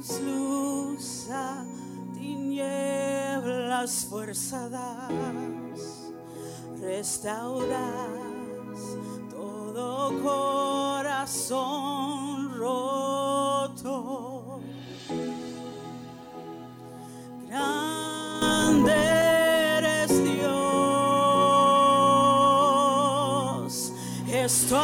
traes luz a tinieblas, fuerza das, restauras todo corazón roto. Grande eres Dios, esto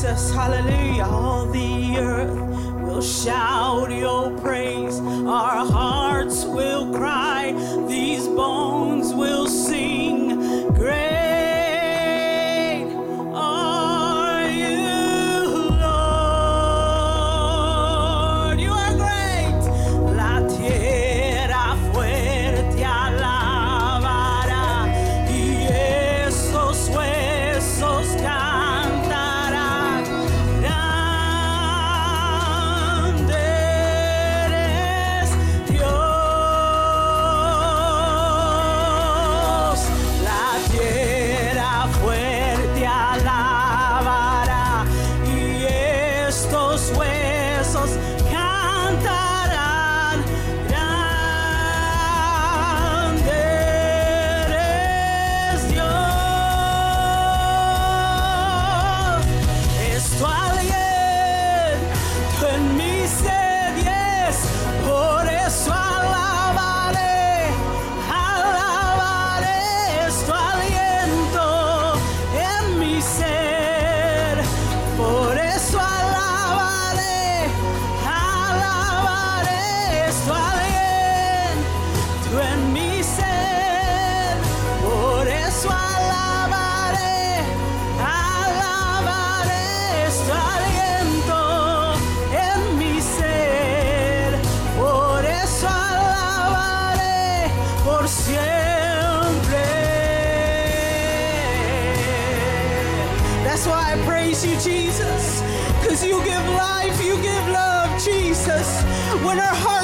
Jesus. Hallelujah. All the earth will shout your praise. Our hearts will cry.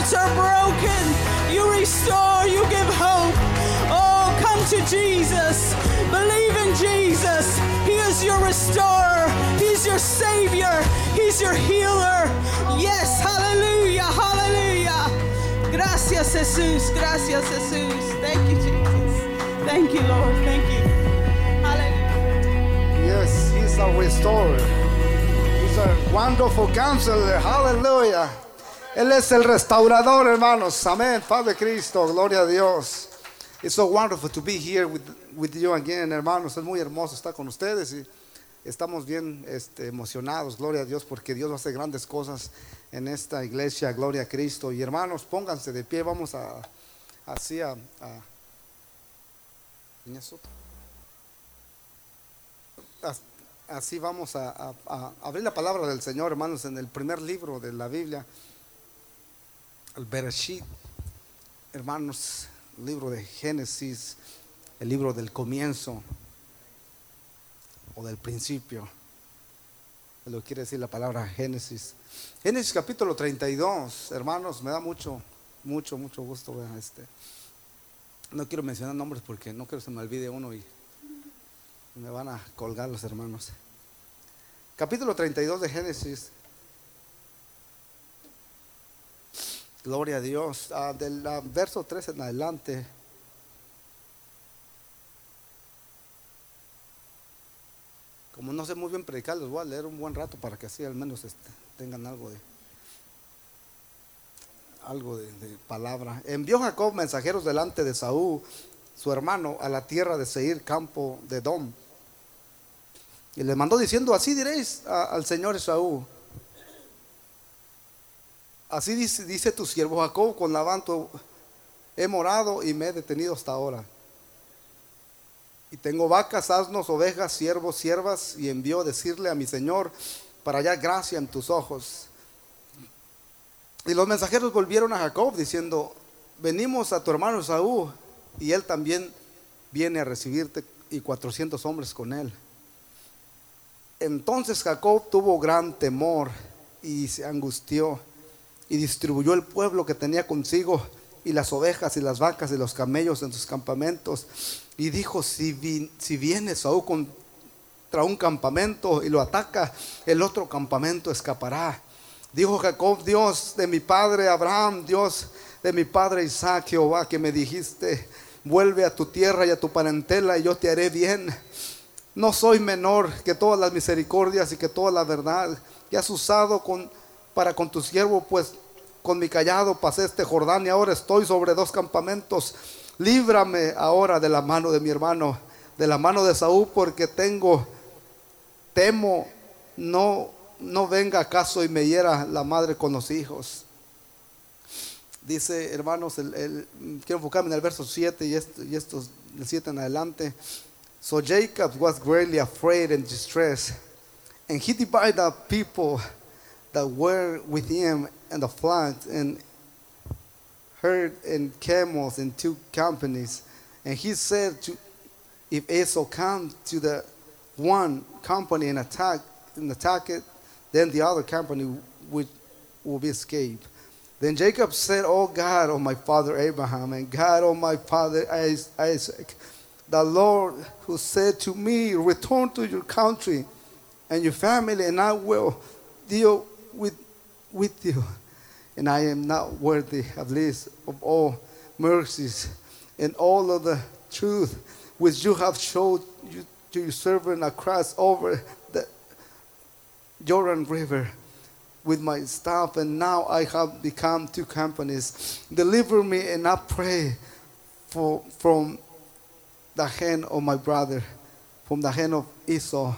Hearts are broken, you restore, you give hope. Oh, come to Jesus. Believe in Jesus. He is your restorer, He's your Savior, He's your healer. Yes, hallelujah, hallelujah. Gracias, Jesús. Gracias, Jesús. Thank you, Jesus. Thank you, Lord. Thank you. Hallelujah. Yes, He's our restorer. He's a wonderful counselor. Hallelujah. Él es el restaurador, hermanos. Amén. Padre Cristo, gloria a Dios. It's so wonderful to be here with, you again, hermanos. Es muy hermoso estar con ustedes y estamos bien este, emocionados, gloria a Dios, porque Dios va a hacer grandes cosas en esta iglesia, gloria a Cristo. Y hermanos, pónganse de pie, vamos a así a, a- Así vamos a abrir la palabra del Señor, hermanos, en el primer libro de la Biblia, Bereshit, hermanos, libro de Génesis, el libro del comienzo o del principio, lo quiere decir la palabra Génesis. Génesis capítulo 32, hermanos, me da mucho, mucho, mucho gusto este. No quiero mencionar nombres porque no quiero que se me olvide uno y me van a colgar los hermanos. Capítulo 32 de Génesis. Gloria a Dios. Ah, del ah, verso 3 en adelante. Como no sé muy bien predicar, les voy a leer un buen rato para que así al menos este, tengan algo de algo de, palabra. Envió Jacob mensajeros delante de Saúl, su hermano, a la tierra de Seir, campo de Dom. Y le mandó diciendo, así diréis al Señor Saúl. Así dice, tu siervo Jacob, con Labán he morado y me he detenido hasta ahora. Y tengo vacas, asnos, ovejas, siervos, siervas, y envió decirle a mi Señor para hallar gracia en tus ojos. Y los mensajeros volvieron a Jacob diciendo, venimos a tu hermano Saúl, y él también viene a recibirte, y cuatrocientos hombres con él. Entonces Jacob tuvo gran temor y se angustió y distribuyó el pueblo que tenía consigo y las ovejas y las vacas y los camellos en sus campamentos. Y dijo, si, vi- si viene Saúl contra un campamento y lo ataca, el otro campamento escapará. Dijo Jacob, Dios de mi padre Abraham, Dios de mi padre Isaac, Jehová, que me dijiste, vuelve a tu tierra y a tu parentela y yo te haré bien. No soy menor que todas las misericordias y que toda la verdad que has usado con, para con tu siervo, pues con mi callado pasé este Jordán y ahora estoy sobre dos campamentos. Líbrame ahora de la mano de mi hermano, de la mano de Saúl, porque tengo, temo, no, no venga acaso y me hiera la madre con los hijos. Dice, hermanos, el- el- quiero enfocarme en el verso 7 y, esto, y estos del 7 en adelante. So Jacob was greatly afraid and distressed, and he divided the people that were with him and the flocks and herd and camels in two companies. And he said to, if Esau come to the one company and attack and attack it, then the other company would will be escaped. Then Jacob said, Oh God, oh my father Abraham, and God, oh my father Isaac, the Lord who said to me, Return to your country and your family, and I will deal with, with you. And I am not worthy at least of all mercies and all of the truth which you have showed you, to your servant across over the Jordan River with my staff, and now I have become two companies. Deliver me, and I pray for from the hand of my brother, from the hand of Esau,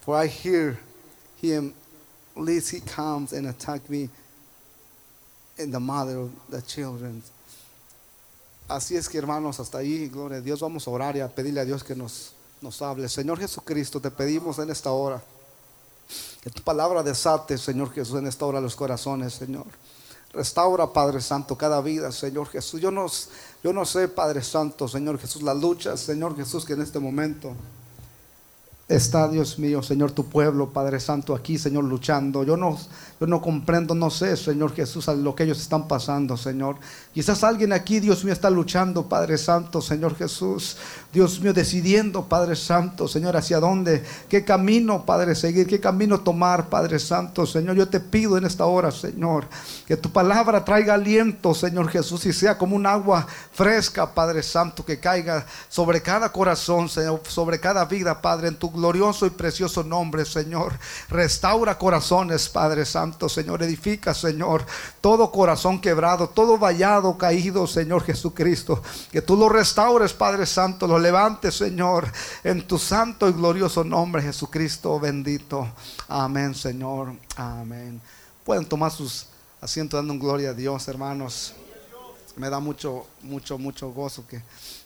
for I hear him, lest he comes and attack me, and the mother of the children. Así es que hermanos, hasta ahí, gloria a Dios, vamos a orar y a pedirle a Dios que nos, nos hable. Señor Jesucristo, te pedimos en esta hora. Que tu palabra desate, Señor Jesús, en esta hora los corazones, Señor. Restaura, Padre Santo, cada vida, Señor Jesús. Yo no, yo no sé, Padre Santo, Señor Jesús, la lucha, Señor Jesús, que en este momento está, Dios mío, Señor, tu pueblo, Padre Santo, aquí, Señor, luchando. Yo no, yo no comprendo, no sé, Señor Jesús, a lo que ellos están pasando, Señor. Quizás alguien aquí, Dios mío, está luchando, Padre Santo, Señor Jesús. Dios mío, decidiendo, Padre Santo, Señor, hacia dónde, qué camino, Padre, seguir, qué camino tomar, Padre Santo, Señor. Yo te pido en esta hora, Señor, que tu palabra traiga aliento, Señor Jesús, y sea como un agua fresca, Padre Santo, que caiga sobre cada corazón, Señor, sobre cada vida, Padre, en tu glorioso y precioso nombre, Señor. Restaura corazones, Padre Santo, Señor. Edifica, Señor, todo corazón quebrado, todo vallado, caído, Señor Jesucristo. Que tú lo restaures, Padre Santo, lo levantes, Señor, en tu santo y glorioso nombre, Jesucristo bendito. Amén, Señor. Amén. Pueden tomar sus asientos dando gloria a Dios, hermanos. Me da mucho, mucho, mucho gozo que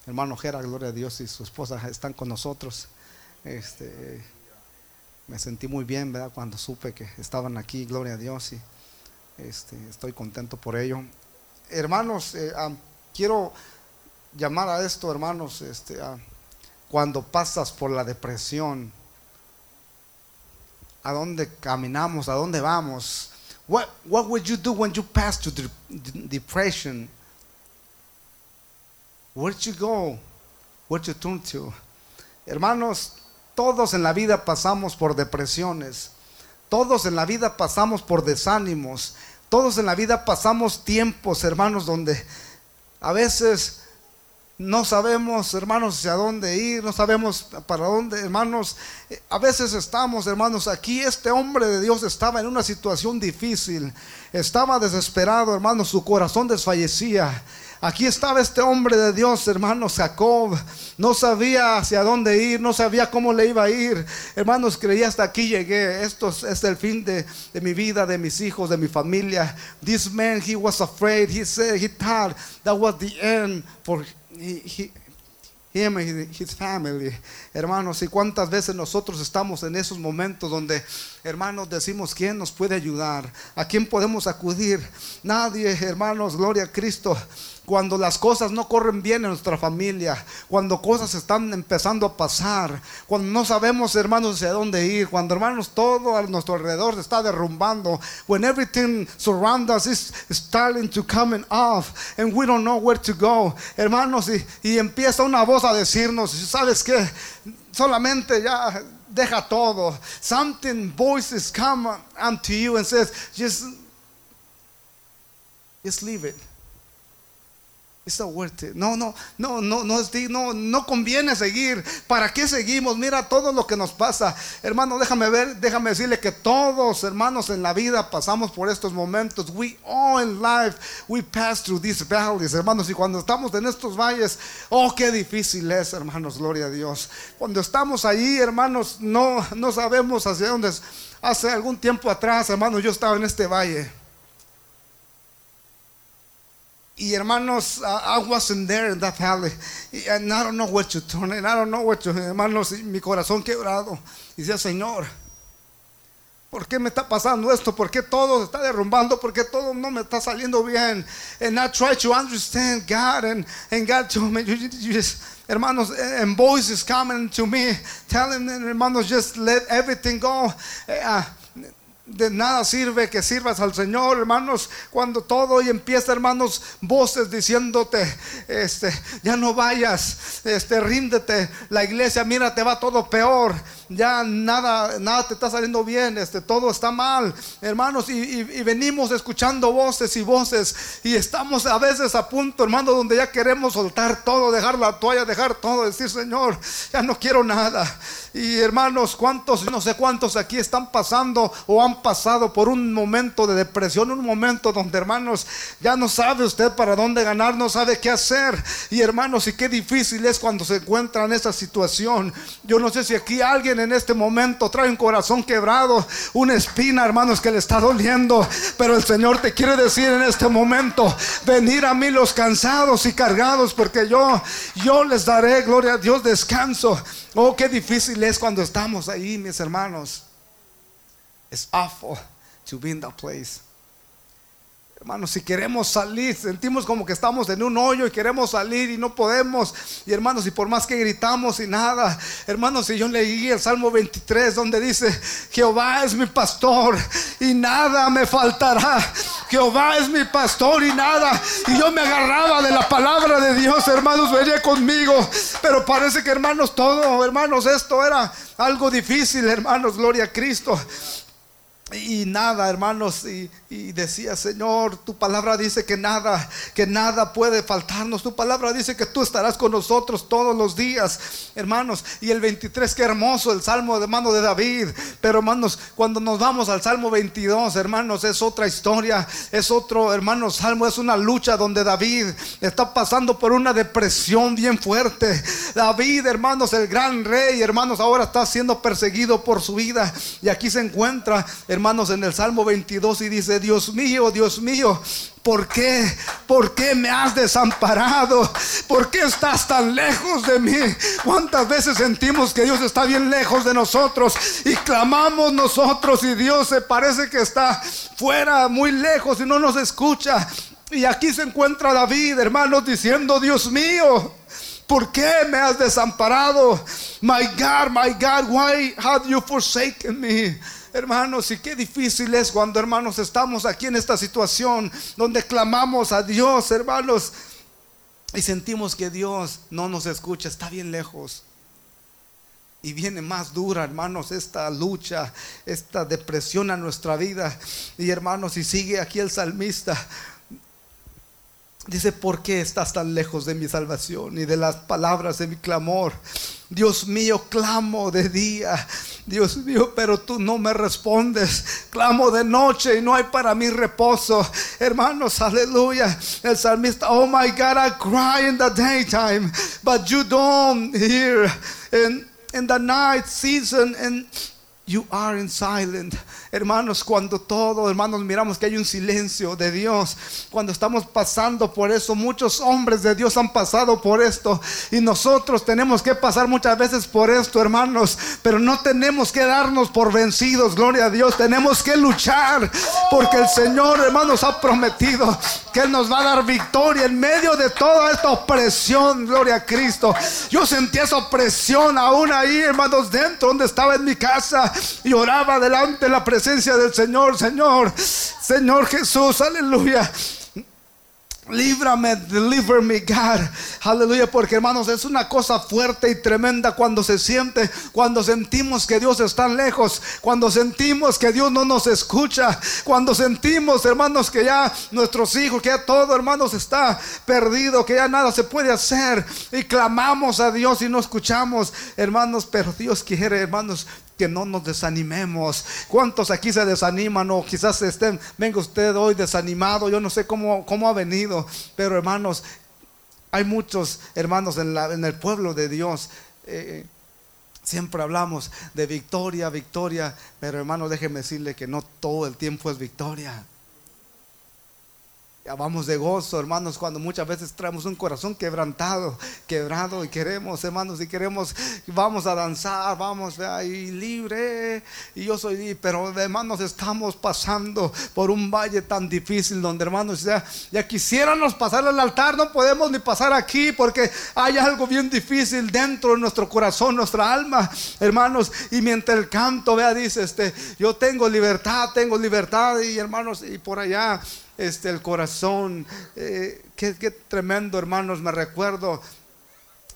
hermano Jera, gloria a Dios, y su esposa están con nosotros. Este, me sentí muy bien, ¿verdad? Cuando supe que estaban aquí, gloria a Dios, y este, estoy contento por ello. Hermanos, eh, ah, quiero llamar a esto, hermanos, este, ah, cuando pasas por la depresión, a dónde caminamos, a dónde vamos. What, what would you do when you pass to the depression? Where'd you go? Where'd you turn to? Hermanos, todos en la vida pasamos por depresiones. Todos en la vida pasamos por desánimos. Todos en la vida pasamos tiempos, hermanos, donde a veces no sabemos, hermanos, hacia dónde ir, no sabemos para dónde, hermanos. A veces estamos, hermanos, aquí este hombre de Dios estaba en una situación difícil, estaba desesperado, hermanos, su corazón desfallecía. Aquí estaba este hombre de Dios, hermanos, Jacob. No sabía hacia dónde ir, no sabía cómo le iba a ir. Hermanos, creía hasta aquí llegué. Esto es el fin de, mi vida, de mis hijos, de mi familia. This man, he was afraid. He said, he thought that was the end for he, him and his family. Hermanos, y cuántas veces nosotros estamos en esos momentos donde, hermanos, decimos quién nos puede ayudar, a quién podemos acudir. Nadie, hermanos, gloria a Cristo cuando las cosas no corren bien en nuestra familia, cuando cosas están empezando a pasar, cuando no sabemos, hermanos, hacia dónde ir, cuando, hermanos, todo a nuestro alrededor está derrumbando, when everything surrounds us is starting to come off and we don't know where to go, hermanos, y, y empieza una voz a decirnos, ¿sabes qué? Solamente ya deja todo. Something voices come unto you and says, just, just leave it. No, no, no, no, no, no, no conviene seguir. ¿Para qué seguimos? Mira todo lo que nos pasa. Hermano, déjame ver, déjame decirle que todos, hermanos, en la vida pasamos por estos momentos. We all in life, we pass through these valleys, hermanos. Y cuando estamos en estos valles, oh, qué difícil es, hermanos, gloria a Dios. Cuando estamos ahí, hermanos, no, no sabemos hacia dónde. Hace algún tiempo atrás, hermanos, yo estaba en este valle. Y hermanos, I wasn't there in that valley. And I don't know what to turn. And I don't know what to. Hermanos, mi corazón quebrado. Y decía, Señor, ¿por qué me está pasando esto? ¿Por qué todo se está derrumbando? ¿Por qué todo no me está saliendo bien? And I try to understand God. And, and God told me, you, just, hermanos, and voices coming to me, telling them, hermanos, just let everything go. Uh, de nada sirve que sirvas al Señor, hermanos, cuando todo y empieza, hermanos, voces diciéndote, este, ya no vayas, este, ríndete, la iglesia, mira, te va todo peor, ya nada, nada te está saliendo bien, este, todo está mal, hermanos, y, venimos escuchando voces y voces, y estamos a veces a punto, hermano, donde ya queremos soltar todo, dejar la toalla, dejar todo, decir, Señor, ya no quiero nada. Y hermanos, cuántos, no sé cuántos aquí están pasando o han pasado por un momento de depresión, un momento donde, hermanos, ya no sabe usted para dónde ganar, no sabe qué hacer. Y hermanos, y qué difícil es cuando se encuentra en esa situación. Yo no sé si aquí alguien en este momento trae un corazón quebrado, una espina, hermanos, que le está doliendo. Pero el Señor te quiere decir en este momento, venir a mí los cansados y cargados, porque yo, yo les daré, gloria a Dios, descanso. Oh, qué difícil es cuando estamos ahí, mis hermanos. It's awful to be in that place. Hermanos, si queremos salir, sentimos como que estamos en un hoyo y queremos salir y no podemos. Y hermanos, y por más que gritamos y nada, hermanos, si yo leí el Salmo 23 donde dice, Jehová es mi pastor y nada me faltará. Jehová es mi pastor y nada. Y yo me agarraba de la palabra de Dios, hermanos, venía conmigo. Pero parece que, hermanos, todo, hermanos, esto era algo difícil, hermanos, gloria a Cristo. Y nada, hermanos, y, decía, Señor, tu palabra dice que nada, que nada puede faltarnos. Tu palabra dice que tú estarás con nosotros todos los días, hermanos. Y el 23, qué hermoso, el salmo de mano de David. Pero, hermanos, cuando nos vamos al salmo 22, hermanos, es otra historia, es otro, hermanos, salmo, es una lucha donde David, está pasando por una depresión bien fuerte. David, hermanos, el gran rey, hermanos, ahora está siendo perseguido por su vida. Y aquí se encuentra, hermanos, en el Salmo 22 y dice, Dios mío, Dios mío, ¿Por qué? ¿Por qué me has desamparado? ¿Por qué estás tan lejos de mí? ¿Cuántas veces sentimos que Dios está bien lejos de nosotros y clamamos nosotros y Dios se parece que está fuera, muy lejos y no nos escucha? Y aquí se encuentra David, hermanos, diciendo, Dios mío, ¿por qué me has desamparado? My God, my God, why have you forsaken me? Hermanos, y qué difícil es cuando, hermanos, estamos aquí en esta situación donde clamamos a Dios, hermanos, y sentimos que Dios no nos escucha, está bien lejos. Y viene más dura, hermanos, esta lucha, esta depresión a nuestra vida. Y hermanos, y sigue aquí el salmista. Dice, ¿por qué estás tan lejos de mi salvación y de las palabras de mi clamor? Dios mío, clamo de día. Dios mío, pero tú no me respondes. Clamo de noche y no hay para mí reposo. Hermanos, aleluya. El salmista, oh my God, I cry in the daytime, but you don't hear. In, in the night season, and You are in silent. Hermanos, cuando todo, hermanos, miramos que hay un silencio de Dios. Cuando estamos pasando por eso, muchos hombres de Dios han pasado por esto. Y nosotros tenemos que pasar muchas veces por esto, hermanos. Pero no tenemos que darnos por vencidos, gloria a Dios. Tenemos que luchar. Porque el Señor, hermanos, ha prometido que Él nos va a dar victoria en medio de toda esta opresión, gloria a Cristo. Yo sentí esa opresión aún ahí, hermanos, dentro donde estaba en mi casa y oraba delante de la presencia del Señor, Señor, Señor Jesús, aleluya. Líbrame, deliver me, God. Aleluya, porque hermanos, es una cosa fuerte y tremenda cuando se siente, cuando sentimos que Dios está lejos, cuando sentimos que Dios no nos escucha, cuando sentimos, hermanos, que ya nuestros hijos, que ya todo, hermanos, está perdido, que ya nada se puede hacer y clamamos a Dios y no escuchamos, hermanos, pero Dios quiere, hermanos, que no nos desanimemos. ¿Cuántos aquí se desaniman o quizás estén, venga usted hoy desanimado? Yo no sé cómo, cómo ha venido, pero hermanos, hay muchos hermanos en, la, en el pueblo de Dios. Eh, siempre hablamos de victoria, victoria, pero hermanos, déjeme decirle que no todo el tiempo es victoria. Vamos de gozo, hermanos, cuando muchas veces traemos un corazón quebrantado, quebrado y queremos, hermanos, y queremos, vamos a danzar, vamos ahí libre. Y yo soy, pero hermanos, estamos pasando por un valle tan difícil donde, hermanos, ya, ya quisiéramos pasar al altar, no podemos ni pasar aquí porque hay algo bien difícil dentro de nuestro corazón, nuestra alma, hermanos. Y mientras el canto, vea, dice, este, yo tengo libertad, tengo libertad, y hermanos, y por allá este, el corazón. Eh, qué, qué tremendo, hermanos, me recuerdo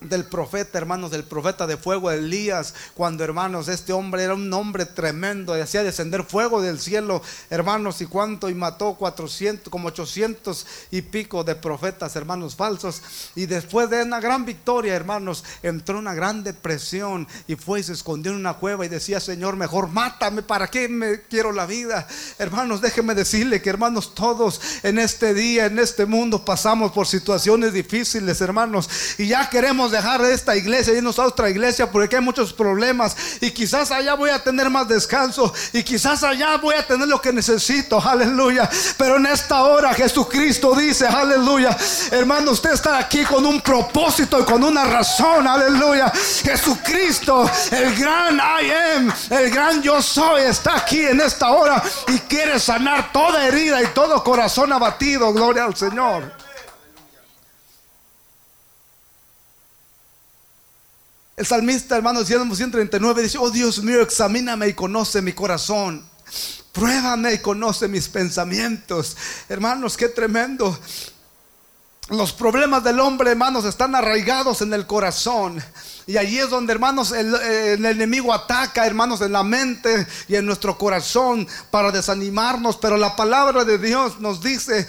del profeta, hermanos, del profeta de fuego, Elías, cuando hermanos, este hombre era un hombre tremendo y hacía descender fuego del cielo, hermanos, y cuánto, y mató 400, como 800 y pico de profetas, hermanos, falsos, y después de una gran victoria, hermanos, entró una gran depresión y fue y se escondió en una cueva y decía, Señor, mejor mátame, ¿para qué me quiero la vida? Hermanos, déjenme decirle que, hermanos, todos en este día, en este mundo, pasamos por situaciones difíciles, hermanos, y ya queremos dejar esta iglesia y irnos a otra iglesia porque hay muchos problemas. Y quizás allá voy a tener más descanso. Y quizás allá voy a tener lo que necesito. Aleluya. Pero en esta hora Jesucristo dice, aleluya. Hermano, usted está aquí con un propósito y con una razón. Aleluya. Jesucristo, el gran I am, el gran yo soy, está aquí en esta hora y quiere sanar toda herida y todo corazón abatido. Gloria al Señor. El salmista, hermanos, 139 dice, oh Dios mío, examíname y conoce mi corazón. Pruébame y conoce mis pensamientos. Hermanos, qué tremendo. Los problemas del hombre, hermanos, están arraigados en el corazón. Y allí es donde, hermanos, el, el, enemigo ataca, hermanos, en la mente y en nuestro corazón para desanimarnos. Pero la palabra de Dios nos dice,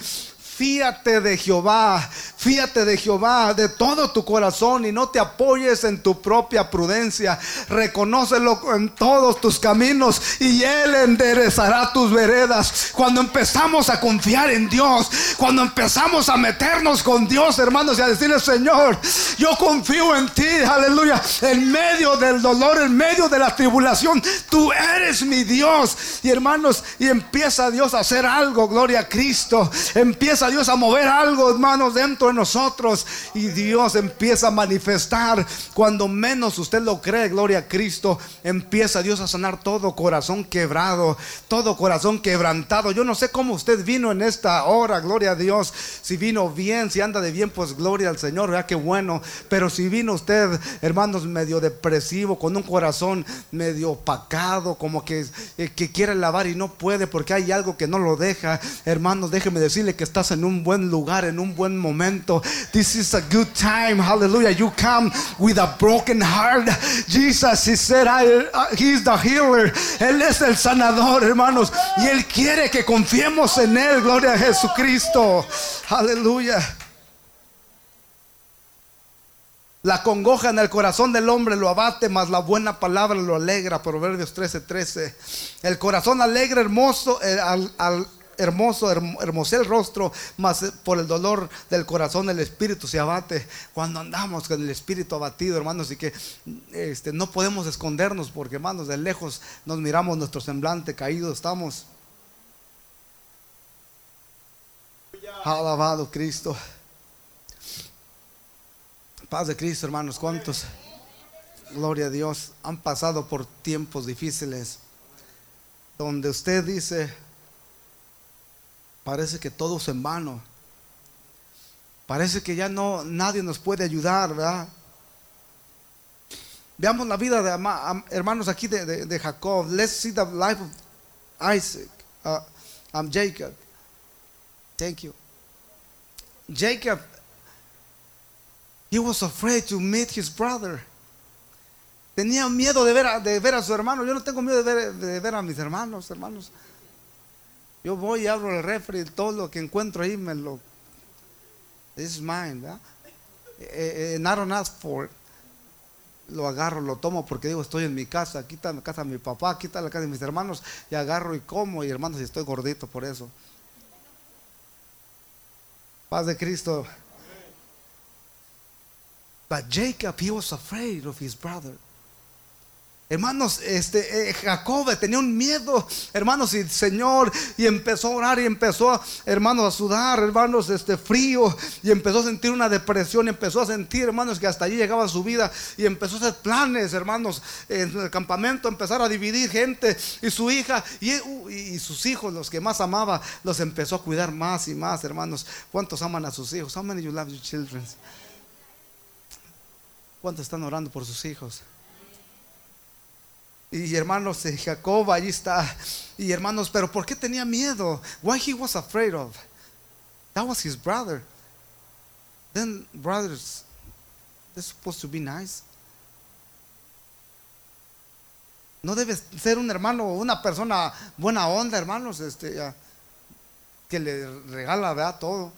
fíate de Jehová, Fíate de Jehová de todo tu corazón y no te apoyes en tu propia prudencia. Reconócelo en todos tus caminos y Él enderezará tus veredas. Cuando empezamos a confiar en Dios, cuando empezamos a meternos con Dios, hermanos, y a decirle, Señor, yo confío en ti, aleluya, en medio del dolor, en medio de la tribulación, tú eres mi Dios. Y hermanos, y empieza Dios a hacer algo, gloria a Cristo. Empieza Dios a mover algo, hermanos, dentro de nosotros. Y Dios empieza a manifestar cuando menos usted lo cree, gloria a Cristo. Empieza Dios a sanar todo corazón quebrado, todo corazón quebrantado. Yo no sé cómo usted vino en esta hora, gloria a Dios. Si vino bien, si anda de bien, pues gloria al Señor, vea qué bueno. Pero si vino usted, hermanos, medio depresivo, con un corazón medio opacado, como que, eh, que quiere lavar y no puede porque hay algo que no lo deja, hermanos, déjeme decirle que estás en un buen lugar, en un buen momento. This is a good time. Hallelujah. You come with a broken heart. Jesus, he said, I, uh, the healer. Él es el sanador, hermanos. Y Él quiere que confiemos en Él. Gloria a Jesucristo. Aleluya. La congoja en el corazón del hombre lo abate, mas la buena palabra lo alegra. Proverbios 13, 13. El corazón alegre, hermoso, eh, al, al hermoso, herm- hermosea el rostro, mas eh, por el dolor del corazón el espíritu se abate. Cuando andamos con el espíritu abatido, hermanos, y que este, no podemos escondernos porque, hermanos, de lejos nos miramos nuestro semblante caído, estamos. Alabado Cristo. Paz de Cristo, hermanos, ¿cuántos? Gloria a Dios. Han pasado por tiempos difíciles donde usted dice, parece que todo es en vano. Parece que ya no nadie nos puede ayudar, ¿verdad? Veamos la vida de hermanos aquí de, de- de Jacob. Let's see the life of Isaac, uh, um, Jacob. Thank you. Jacob, he was afraid to meet his brother. Tenía miedo de ver, a, ver a su hermano. Yo no tengo miedo de ver a mis hermanos, hermanos. Yo voy y abro el refri todo lo que encuentro ahí me lo. Is mine, ¿verdad? Eh, eh, ask for it. Lo agarro, lo tomo porque digo, estoy en mi casa. Está la casa de mi papá, está la casa de mis hermanos. Y agarro y como. Y hermanos, y estoy gordito por eso. Paz de Cristo. But Jacob, he was afraid of his brother. Hermanos, este eh, Jacob tenía un miedo, hermanos, y Señor, y empezó a orar y empezó, hermanos, a sudar, hermanos, este frío, y empezó a sentir una depresión, empezó a sentir, hermanos, que hasta allí llegaba su vida, y empezó a hacer planes, hermanos, en el campamento, empezar a dividir gente, y su hija, y, y sus hijos, los que más amaba, los empezó a cuidar más y más, hermanos. ¿Cuántos aman a sus hijos? How many you love your children? ¿Cuántos están orando por sus hijos? Y hermanos, eh, Jacob allí está. Y hermanos, pero ¿por qué tenía miedo? Why he was afraid of? That was his brother. Then brothers, they're supposed to be nice. No debe ser un hermano, una persona buena onda, hermanos, este, ah, que le regala. Todo.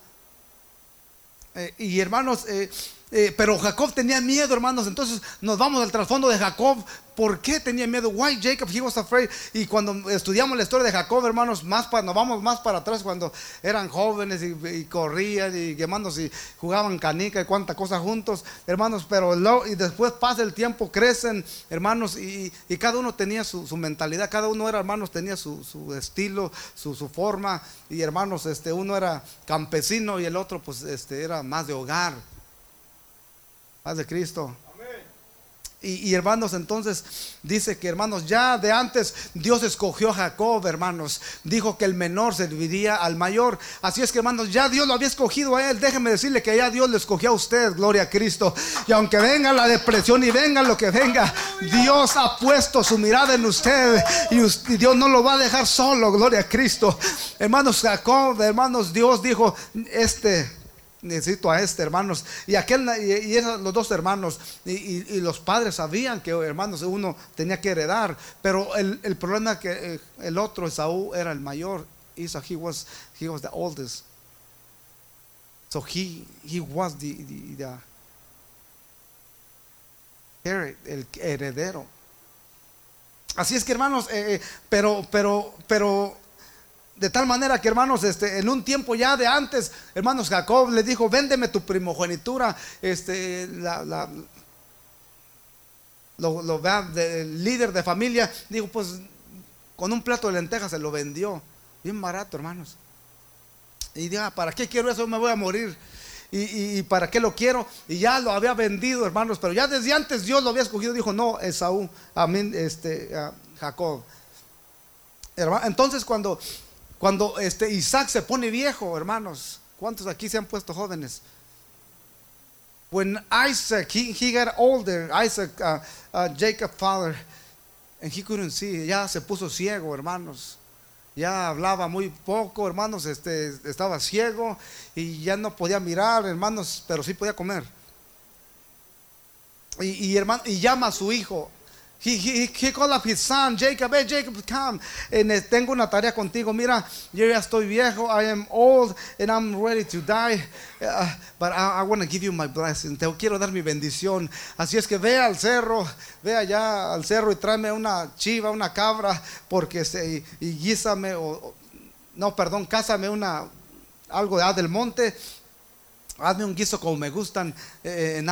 Eh, y hermanos, eh, eh, pero Jacob tenía miedo, hermanos. Entonces nos vamos al trasfondo de Jacob. ¿Por qué tenía miedo? Why Jacob he was afraid? Y cuando estudiamos la historia de Jacob, hermanos, más para, nos vamos más para atrás cuando eran jóvenes y, corrían y hermanos y jugaban canica y cuánta cosa juntos, hermanos. Pero y después pasa el tiempo, crecen, hermanos, y, cada uno tenía su, mentalidad. Cada uno era, hermanos, tenía su, su estilo, su, su forma. Y hermanos, este, uno era campesino y el otro, pues, este, era más de hogar. Paz de Cristo. Y, y, hermanos, entonces dice que hermanos, ya de antes Dios escogió a Jacob, hermanos. Dijo que el menor serviría al mayor. Así es que hermanos, ya Dios lo había escogido a él. Déjeme decirle que ya Dios le escogió a usted, gloria a Cristo. Y aunque venga la depresión y venga lo que venga, Dios ha puesto su mirada en usted. Y, us- y Dios no lo va a dejar solo, gloria a Cristo. Hermanos, Jacob, hermanos, Dios dijo, este necesito a este hermanos y aquel y, esos, los dos hermanos y, y- los padres sabían que hermanos uno tenía que heredar pero el, el problema que eh, el otro Esaú era el mayor Isaac he was he was the oldest So he, he was the, the, el heredero. Así es que hermanos, eh, eh, pero, pero, pero, de tal manera que hermanos, este, en un tiempo ya de antes, hermanos, Jacob le dijo, véndeme tu primogenitura, este, la, la- lo, lo del líder de familia, dijo, pues con un plato de lentejas se lo vendió, bien barato, hermanos. Y dijo, "Ah, ¿para qué quiero eso? Me voy a morir. Y, y- para qué lo quiero? Y ya lo había vendido, hermanos, pero ya desde antes Dios lo había escogido. Dijo, no, Esaú, a mí, este, a Jacob. Entonces, cuando, cuando este Isaac se pone viejo, hermanos, ¿cuántos aquí se han puesto jóvenes? When Isaac, he, got older, Isaac, uh, uh, Jacob father, and he couldn't see, ya se puso ciego, hermanos. Ya hablaba muy poco, hermanos, este, estaba ciego y ya no podía mirar, hermanos, pero sí podía comer. Y, y, hermano, y llama a su hijo. He, he, he called up his son, Jacob, hey Jacob, come. And, eh, tengo una tarea contigo. Mira, yo ya estoy viejo, I am old and I'm ready to die. Uh, but I, I want to give you my blessing. Te quiero dar mi bendición. Así es que ve al cerro, ve allá al cerro y tráeme una chiva, una cabra, porque se, y, guízame, o- no, perdón, cásame una, algo de ah, del monte Hazme un guiso como me gustan, eh,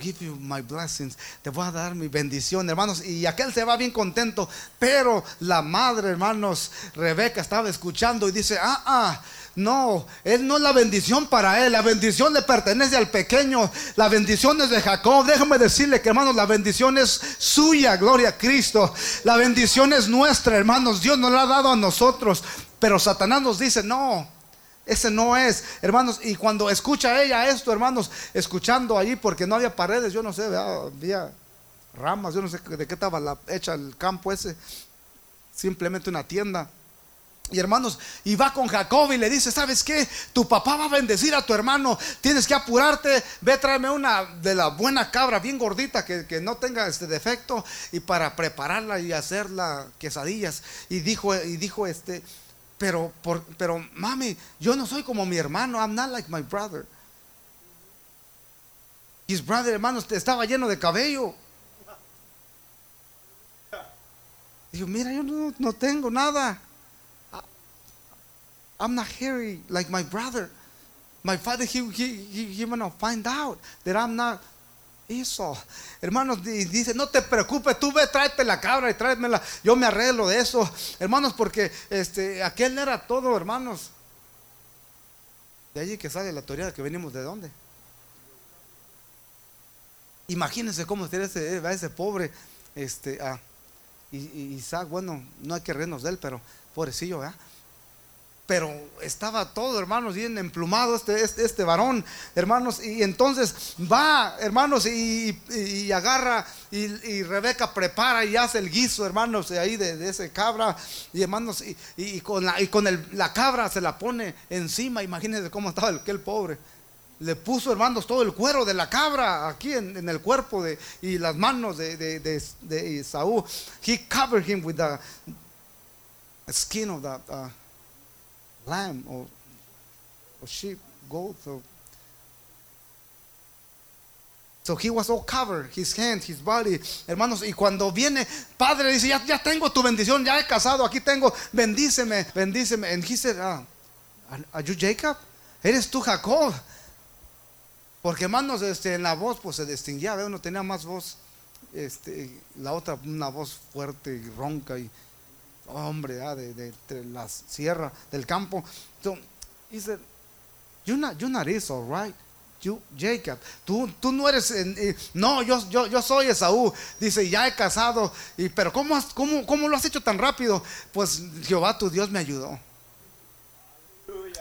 give you my blessings. Te voy a dar mi bendición, hermanos. Y aquel se va bien contento. Pero la madre, hermanos, Rebeca estaba escuchando y dice: Ah, ah, no, él no es la bendición para él. La bendición le pertenece al pequeño. La bendición es de Jacob. Déjame decirle que, hermanos, la bendición es suya. Gloria a Cristo. La bendición es nuestra, hermanos. Dios nos la ha dado a nosotros. Pero Satanás nos dice: No. Ese no es, hermanos. Y cuando escucha ella esto, hermanos, escuchando allí, porque no había paredes, yo no sé, había ramas, yo no sé de qué estaba hecha el campo ese, simplemente una tienda. Y hermanos, y va con Jacob y le dice, ¿sabes qué? Tu papá va a bendecir a tu hermano, tienes que apurarte, ve tráeme una de la buena cabra, bien gordita, que, que no tenga este defecto, y para prepararla y hacerla quesadillas. Y dijo, y dijo este, pero, por, pero mami, yo no soy como mi hermano, I'm not like my brother. His brother, hermanos, estaba lleno de cabello. Dijo, mira, yo no, no tengo nada. I'm not hairy like my brother. My father, he, he, he, he gonna find out that I'm not Esau. Hermanos, dice, no te preocupes, tú ve, tráete la cabra y tráemela. Yo me arreglo de eso. Hermanos, porque este, aquel era todo, hermanos. De allí que sale la teoría de que venimos de dónde. Imagínense cómo sería ese, eh, ese pobre, este, ah, Isaac, bueno, no hay que reírnos de él, pero pobrecillo, ¿verdad? Pero estaba todo, hermanos, bien emplumado este, este, este varón, hermanos. Y entonces va, hermanos, y, agarra, y, Rebeca prepara y hace el guiso, hermanos, de ahí de, ese cabra. Y hermanos, y, con, la, con el- la cabra se la pone encima. Imagínense cómo estaba el, aquel pobre. Le puso, hermanos, todo el cuero de la cabra aquí en, el cuerpo de, y las manos de, de, de. He covered him with the skin of the uh, lamb or, sheep, goat. Or, so he was all covered, his hand, his body, hermanos. Y cuando viene, padre dice, ya, ya tengo tu bendición, ya he casado, aquí tengo, bendíceme, bendíceme. And he said, ah, are- you Jacob? Eres tú Jacob. Porque hermanos, este, en la voz pues se distinguía, uno tenía más voz, este, la otra una voz fuerte y ronca y hombre ah, de, de, entre la sierra del campo. So, he said, you're not, you're not right? You, Jacob, tú, tú no eres, en- eh, no, yo, yo, yo soy Esaú. Dice, ya he casado, y, pero ¿cómo, has- cómo, ¿cómo lo has hecho tan rápido? Pues Jehová tu Dios me ayudó.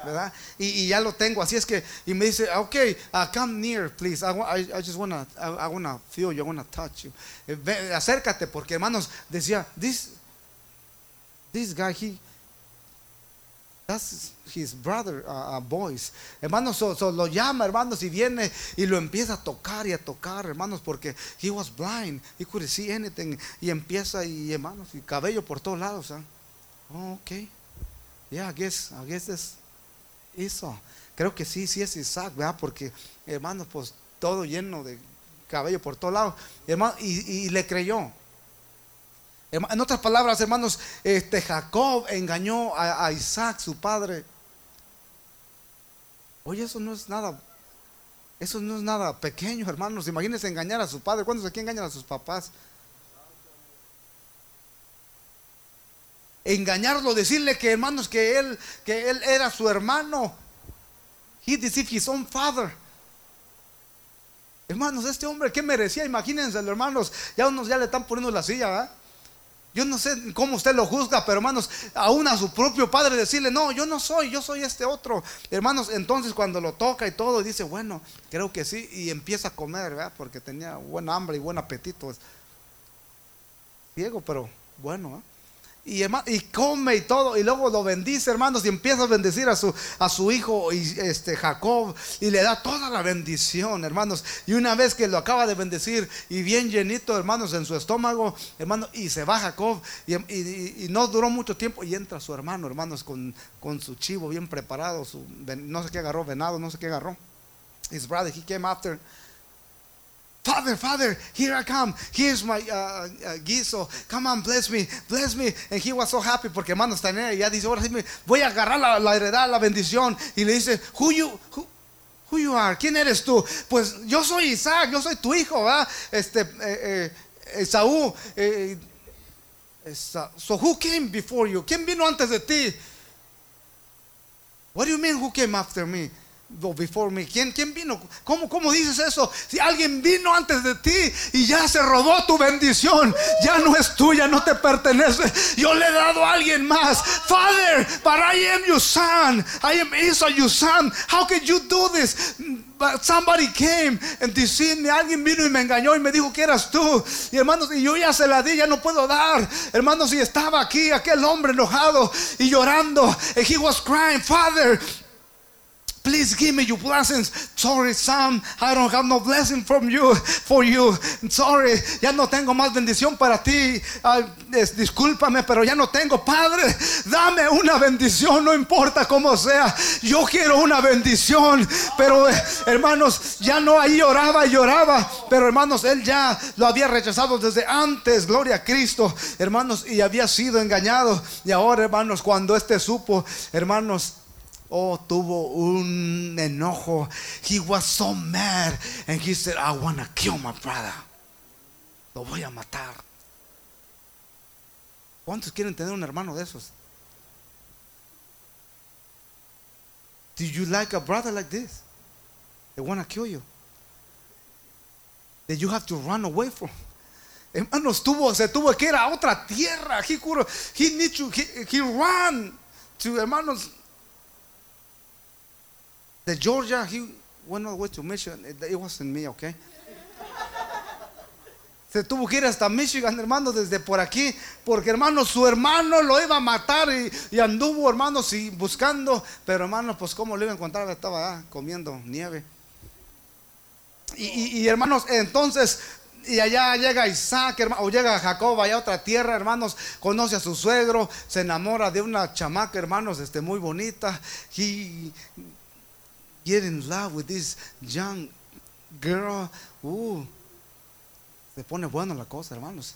¿verdad? Y, y ya lo tengo, así es que, y me dice, ok, uh, come near, please, I, I, I just wanna, I, I wanna feel you, I wanna touch you. Eh, ve- acércate, porque hermanos, decía, this, this guy, he, that's his brother, uh, uh. Hermanos, so, lo llama, hermanos, y viene y lo empieza a tocar y a tocar, hermanos, porque he was blind, he couldn't see anything, y empieza, y hermanos, y cabello por todos lados, ¿ah? Oh, ok. Yeah, I guess, I guess this. Creo que sí, sí es Isaac. Porque, hermanos, pues todo lleno de cabello por todos lados. Y le creyó. En otras palabras, hermanos, este Jacob engañó a, a Isaac, su padre. Oye, eso no es nada, eso no es nada pequeño, hermanos. Imagínense engañar a su padre. ¿Cuántos aquí engañan a sus papás? Engañarlo, decirle que hermanos, que él, que él era su hermano. He deceived his own father. Hermanos, este hombre, ¿qué merecía? Imagínense, hermanos, ya unos ya le están poniendo la silla, ¿verdad? Yo no sé cómo usted lo juzga, pero hermanos, aún a su propio padre decirle, no, yo no soy, yo soy este otro. Hermanos, entonces cuando lo toca y todo, dice, bueno, creo que sí, y empieza a comer, ¿verdad? Porque tenía buen hambre y buen apetito. Ciego, pero bueno, ¿eh? Y, come y todo, y luego lo bendice, hermanos, y empieza a bendecir a su, a su hijo y, este, Jacob, y le da toda la bendición, hermanos. Y una vez que lo acaba de bendecir, y bien llenito, hermanos, en su estómago, hermanos, y se va Jacob, y, y- no duró mucho tiempo, y entra su hermano, hermanos, con, con su chivo bien preparado, su, no sé qué agarró, venado, no sé qué agarró. His brother, he came after. Father, Father, here I come. Here's my uh, uh, guiso. Come on, bless me, bless me. And he was so happy porque hermanos tenía ya dice, ahora sí voy a agarrar la, heredad, la bendición. Y le dice, who you, who, who you are? ¿Quién eres tú? Pues yo soy Isaac, yo soy tu hijo, ¿verdad? Este, eh, eh, eh, so who came before you? ¿Quién vino antes de ti? What do you mean who came after me? Or before me. ¿Quién, quién vino? ¿Cómo, ¿Cómo dices eso? Si alguien vino antes de ti y ya se robó tu bendición, ya no es tuya, no te pertenece. Yo le he dado a alguien más. Father, but I am your son. I am Esau, your son. How can you do this? But somebody came and deceived me. Alguien vino y me engañó y me dijo que eras tú. Y hermanos, y yo ya se la di, ya no puedo dar. Hermanos, y estaba aquí aquel hombre enojado y llorando. And he was crying, Father. Please give me your blessings. Sorry, Sam, I don't have no blessing from you for you. Sorry, ya no tengo más bendición para ti. Discúlpame, pero ya no tengo. Padre, dame una bendición, no importa cómo sea. Yo quiero una bendición. Pero eh, hermanos, ya no ahí lloraba y lloraba. Pero hermanos, él ya lo había rechazado desde antes. Gloria a Cristo, hermanos, y había sido engañado. Y ahora, hermanos, cuando este supo, hermanos, Oh, tuvo un enojo. He was so mad. And he said, I want to kill my brother. Lo voy a matar. ¿Cuántos quieren tener un hermano de esos? Do you like a brother like this? They want to kill you. That you have to run away from. Hermanos, tuvo, se tuvo que ir a otra tierra. He, he, need to, he, he ran to, hermanos, de Georgia, he went all the to Michigan. It, it wasn't me, okay? Se tuvo que ir hasta Michigan, hermano, desde por aquí, porque hermano, su hermano lo iba a matar y, y anduvo, hermanos, y buscando, pero hermano, pues cómo lo iba a encontrar, estaba ah, comiendo nieve. Y, y- y, hermanos, entonces, y allá llega Isaac, hermano, o llega Jacob allá a otra tierra, hermanos, conoce a su suegro, se enamora de una chamaca, hermanos, este, muy bonita. He get in love with this young girl. Uh, se pone bueno la cosa, hermanos.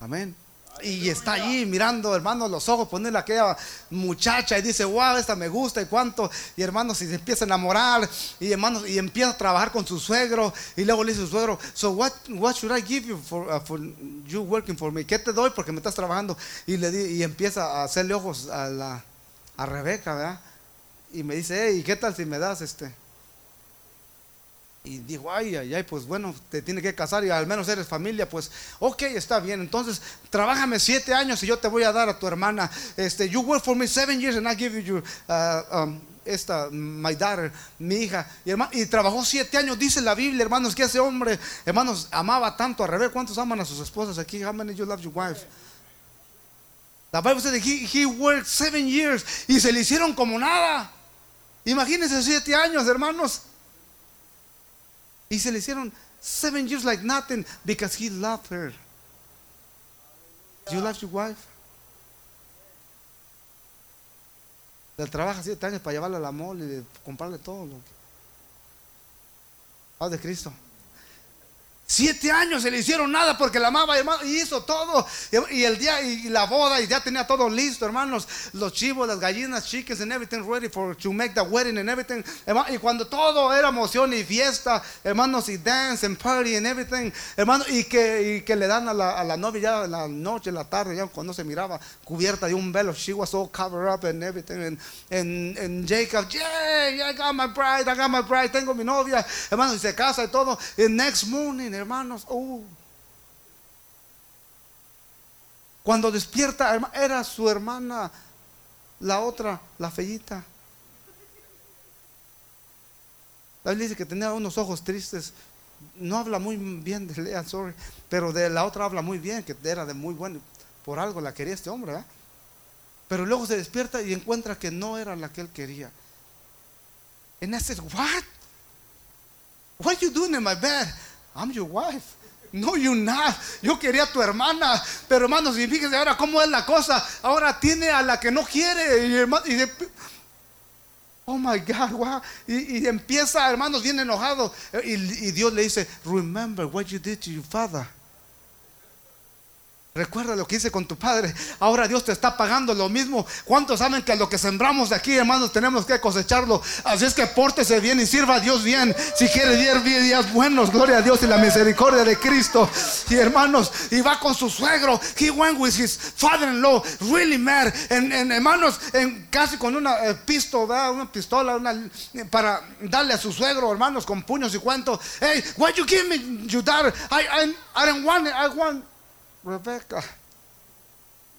Amén. Y está allí mirando, hermanos, los ojos, ponerle a aquella muchacha y dice, wow, esta me gusta y cuánto. Y hermanos, y se empieza a enamorar. Y hermanos, y empieza a trabajar con su suegro. Y luego le dice su suegro, so what, what should I give you for, uh, for you working for me? ¿Qué te doy porque me estás trabajando? Y, le di- y empieza a hacerle ojos a, la, a Rebeca, ¿verdad? Y me dice, hey, ¿qué tal si me das este? Y dijo, ay, ay, ay, pues bueno, te tiene que casar y al menos eres familia, pues, ok, está bien. Entonces, trabájame siete años y yo te voy a dar a tu hermana. Este, you work for me seven years and I give you your, uh, um, esta, my daughter, mi hija. Y, herma- y trabajó siete años, dice la Biblia, hermanos, que ese hombre, hermanos, amaba tanto a Rebeca. ¿Cuántos aman a sus esposas aquí? How many you love your wife? La said that he, he worked seven years y se le hicieron como nada. Imagínense siete años, hermanos. Y se le hicieron seven years like nothing because he loved her. You love your wife? Él trabaja siete años para llevarle a la mole y comprarle todo. Lo que... Paz de Cristo. Siete años se le hicieron nada porque la amaba, hermano, y hizo todo. Y, el día y la boda, y ya tenía todo listo, hermanos. Los chivos, las gallinas, chickens, and everything ready for to make the wedding and everything. y cuando todo era emoción y fiesta, hermanos, y dance and party and everything, hermanos, y que, y que le dan a la, novia ya en la noche, en la tarde, ya cuando se miraba cubierta de un velo, she was all covered up and everything. And, and, Jacob, yeah, I got my bride, I got my bride, tengo mi novia, hermanos, y se casa y todo. And next morning, hermanos. Oh. Cuando despierta, era su hermana, la otra, la fellita. La Biblia dice que tenía unos ojos tristes. No habla muy bien de Lea, sorry, pero de la otra habla muy bien, que era de muy bueno. Por algo la quería este hombre, Pero luego se despierta y encuentra que no era la que él quería. And I said, What? What are you doing in my bed? I'm your wife. No, you not. Yo quería a tu hermana. Pero hermanos, y fíjense ahora cómo es la cosa. Ahora tiene a la que no quiere. Oh my God, wow. Y, empieza, hermanos, bien enojado. Y Dios le dice, remember what you did to your father. Recuerda lo que hice con tu padre. Ahora Dios te está pagando lo mismo. ¿Cuántos saben que lo que sembramos de aquí, hermanos, tenemos que cosecharlo? Así es que pórtese bien y sirva a Dios bien. Si quiere días, días buenos, gloria a Dios y la misericordia de Cristo. Y hermanos, y va con su suegro. He went with his father-in-law, really mad. En, hermanos, en, casi con una eh, pistola, una pistola, para darle a su suegro, hermanos, con puños y cuanto. Hey, why you give me your daughter? I, I, I don't want it. I want Rebecca.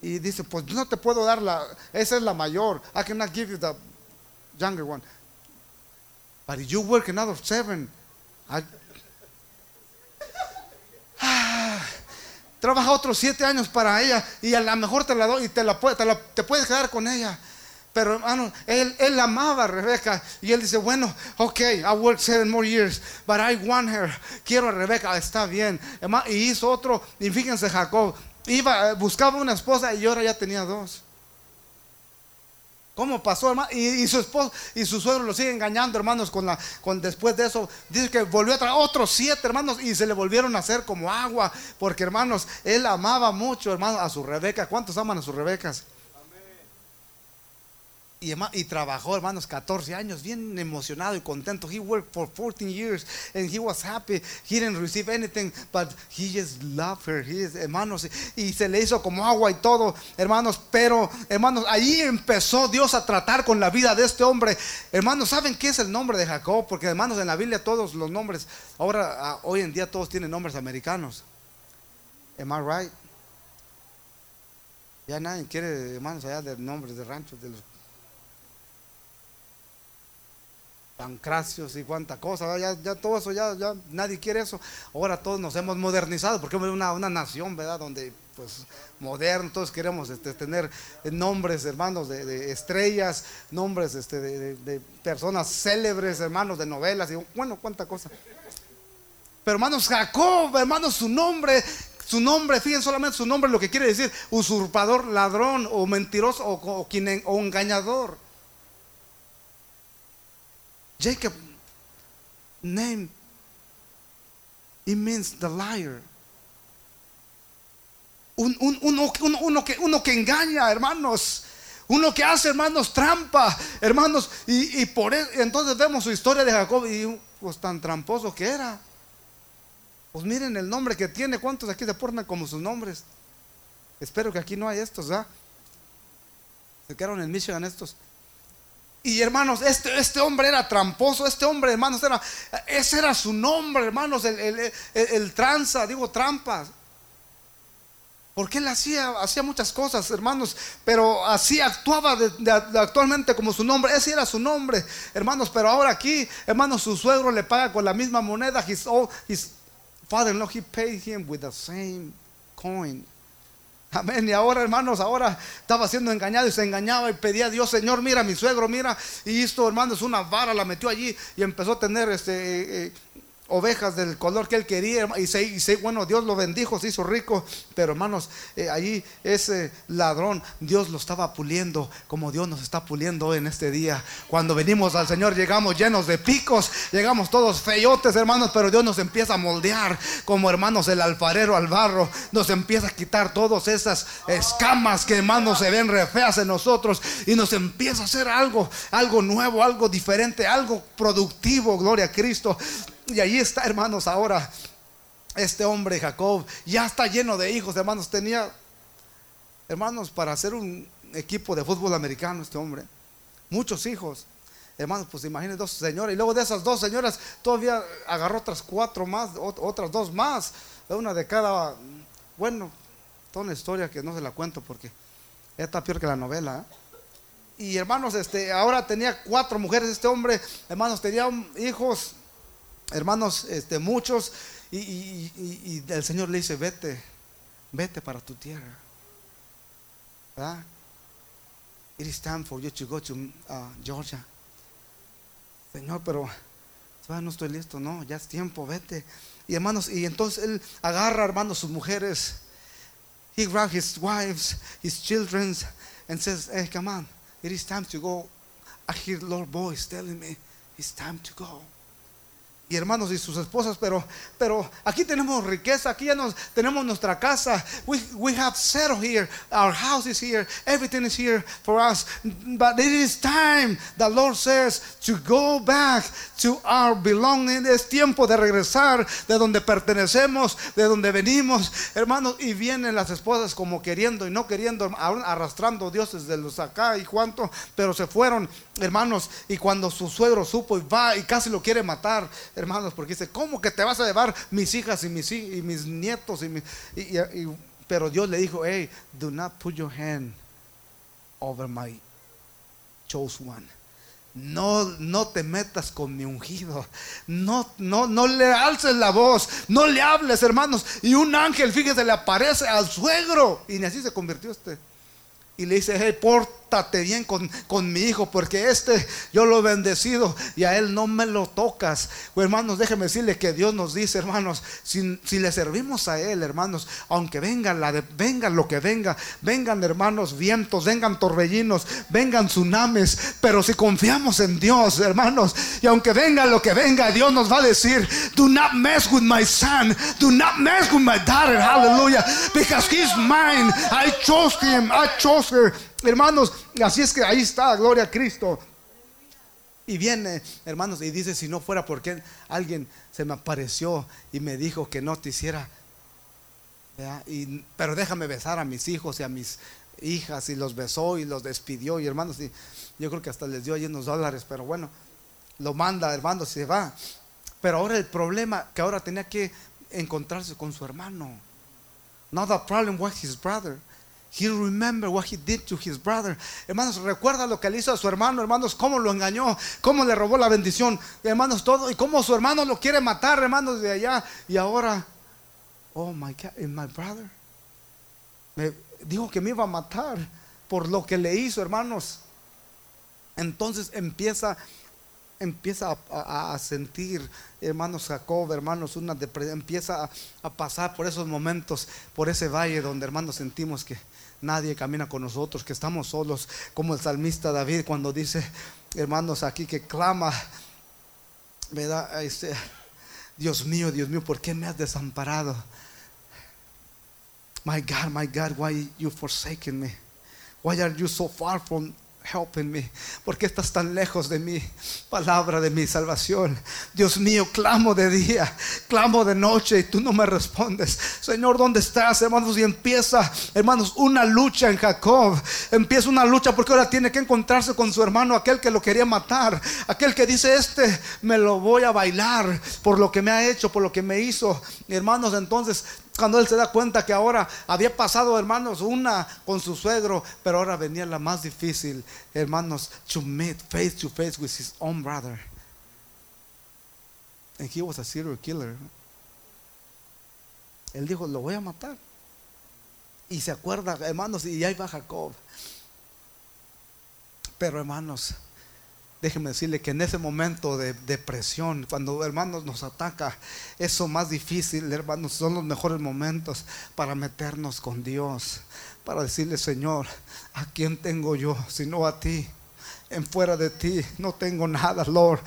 Y dice, pues no te puedo dar la, esa es la mayor. I cannot give you the younger one. But you work another seven. trabaja otros siete años para ella y a lo mejor te la doy y te la, te, la, te puedes quedar con ella. Pero hermano, él, él amaba a Rebeca y él dice, bueno, ok, I work seven more years, but I want her. Quiero a Rebeca, está bien. Y hizo otro, y fíjense Jacob, iba, buscaba una esposa y ahora ya tenía dos. ¿Cómo pasó, hermano? Y, su esposo y su suegro lo sigue engañando, hermanos, con la, con después de eso. Dice que volvió a traer otros siete, hermanos, y se le volvieron a hacer como agua. Porque, hermanos, él amaba mucho, hermanos, a su Rebeca. ¿Cuántos aman a sus Rebecas? Y, trabajó, hermanos, 14 años, bien emocionado y contento. He worked for 14 years and he was happy. He didn't receive anything, but he just loved her. He hermanos, y se le hizo como agua y todo, hermanos. Pero, hermanos, ahí empezó Dios a tratar con la vida de este hombre. Hermanos, ¿saben qué es el nombre de Jacob? Porque, hermanos, en la Biblia todos los nombres, ahora, ah, hoy en día todos tienen nombres americanos. Am I right? Ya nadie quiere, hermanos, allá de nombres de ranchos, de los pancracios y cuánta cosa, ya, ya todo eso, ya, ya nadie quiere eso. Ahora todos nos hemos modernizado, porque es una, una nación, ¿verdad? Donde, pues, moderno, todos queremos este, tener nombres, hermanos, de, estrellas, nombres este, de, personas célebres, hermanos, de novelas, y bueno, cuánta cosa. Pero hermanos, Jacob, hermanos, su nombre su nombre, fíjense solamente su nombre, lo que quiere decir usurpador, ladrón o mentiroso o, o, o engañador. Jacob name it means the liar. uno, que, uno que engaña, hermanos. Uno que hace, hermanos, trampa, hermanos. Y, por eso, entonces vemos su historia de Jacob y pues tan tramposo que era. Pues miren el nombre que tiene. ¿Cuántos aquí se portan como sus nombres? Espero que aquí no hay estos, ¿ah? Se quedaron en Michigan estos. Y hermanos, este, este hombre era tramposo, este hombre, hermanos, era, ese era su nombre, hermanos, el, tranza, digo trampas. Porque él hacía, hacía muchas cosas, hermanos, pero así actuaba actualmente como su nombre. Ese era su nombre, hermanos. Pero ahora aquí, hermanos, su suegro le paga con la misma moneda. His, his father-in-law, he paid him with the same coin. Amén. Y ahora, hermanos, ahora estaba siendo engañado y se engañaba y pedía a Dios, Señor, mira mi suegro, mira. Y esto, hermanos, una vara la metió allí y empezó a tener este, eh, eh, ovejas del color que él quería y se, bueno Dios lo bendijo se hizo rico pero hermanos eh, ahí ese ladrón Dios lo estaba puliendo como Dios nos está puliendo hoy en este día. Cuando venimos al Señor llegamos llenos de picos llegamos todos feyotes hermanos pero Dios nos empieza a moldear como hermanos el alfarero al barro nos empieza a quitar todas esas escamas que hermanos se ven re feas en nosotros y nos empieza a hacer algo algo nuevo algo diferente algo productivo gloria a Cristo y ahí está, hermanos, ahora este hombre Jacob ya está lleno de hijos, hermanos. Tenía, hermanos, para hacer un equipo de fútbol americano este hombre. Muchos hijos. Hermanos, pues imagínense dos señoras. Y luego de esas dos señoras todavía agarró otras cuatro más, ot- otras dos más. Una de cada, bueno, toda una historia que no se la cuento porque está peor que la novela. ¿eh? Y hermanos, este, ahora tenía cuatro mujeres este hombre. Hermanos, tenía hijos hermanos, este, muchos, y, el Señor le dice, vete, vete para tu tierra. ¿Verdad? It is time for you to go to uh, Georgia. Señor, pero todavía no estoy listo, no, ya es tiempo, vete. Y hermanos, y entonces él agarra, hermanos, sus mujeres. He grabbed his wives, his children, and says, hey, come on, it is time to go. I hear Lord voice telling me, it's time to go y hermanos y sus esposas, pero, pero aquí tenemos riqueza, aquí ya nos, tenemos nuestra casa. We, we have settled here, our house is here, everything is here for us. But it is time, the Lord says, to go back to our belonging. Es tiempo de regresar de donde pertenecemos, de donde venimos, hermanos. Y vienen las esposas como queriendo y no queriendo, arrastrando dioses de los acá y cuánto, pero se fueron, hermanos. Y cuando su suegro supo y va y casi lo quiere matar, hermanos, porque dice, ¿cómo que te vas a llevar mis hijas y mis, y mis nietos? Y, mi- pero Dios le dijo, hey, do not put your hand over my chosen one. No, no te metas con mi ungido. No, no, no le alces la voz. No le hables, hermanos. Y un ángel, fíjese, le aparece al suegro. Y así se convirtió este. Y le dice, hey, pórtate bien con, con mi hijo, porque este yo lo he bendecido y a él no me lo tocas. Hermanos, déjeme decirle que Dios nos dice, hermanos, si, si le servimos a él, hermanos, aunque venga, la de, lo que venga, vengan, hermanos, vientos, vengan torbellinos, vengan tsunamis, pero si confiamos en Dios, hermanos, y aunque venga lo que venga, Dios nos va a decir, do not mess with my son, do not mess with my daughter, hallelujah, because he's mine, I chose him, I chose her, hermanos, así es que ahí está, gloria a Cristo. Y viene, hermanos, y dice, si no fuera porque alguien se me apareció y me dijo que no te hiciera, pero déjame besar a mis hijos y a mis hijas, y los besó y los despidió, y hermanos, y yo creo que hasta les dio ahí unos dólares, pero bueno, lo manda, hermanos, y se va. Pero ahora el problema que ahora tenía que encontrarse con su hermano. Now the problem was his brother. He remembered what he did to his brother. Hermanos, recuerda lo que le hizo a su hermano, hermanos, cómo lo engañó, cómo le robó la bendición, hermanos, todo, y cómo su hermano lo quiere matar, hermanos, de allá. Y ahora, oh my God, and my brother. Me dijo que me iba a matar por lo que le hizo, hermanos. Entonces empieza empieza a, sentir, hermanos Jacob, hermanos, una empieza a, a pasar por esos momentos, por ese valle donde, hermanos, sentimos que nadie camina con nosotros, que estamos solos, como el salmista David cuando dice, hermanos, aquí que clama, ¿verdad? Este, Dios mío, Dios mío, ¿por qué me has desamparado? My God, my God, why you forsaken me? Why are you so far from helping me? ¿Por qué estás tan lejos de mi palabra, de mi salvación? Dios mío, clamo de día, clamo de noche y tú no me respondes. Señor, ¿dónde estás, hermanos? Y empieza, hermanos, una lucha en Jacob. Empieza una lucha porque ahora tiene que encontrarse con su hermano, aquel que lo quería matar, aquel que dice, este me lo voy a bailar por lo que me ha hecho, por lo que me hizo. Hermanos, entonces cuando él se da cuenta que ahora había pasado, hermanos, una con su suegro, pero ahora venía la más difícil, hermanos, to meet face to face with his own brother. And he was a serial killer. Él dijo, lo voy a matar. Y se acuerda, hermanos, y ahí va Jacob. Pero hermanos, Déjeme decirle que en ese momento de depresión, cuando hermanos nos ataca, eso más difícil, hermanos, son los mejores momentos para meternos con Dios, para decirle, Señor, ¿a quién tengo yo sino a ti? En fuera de ti no tengo nada, Lord.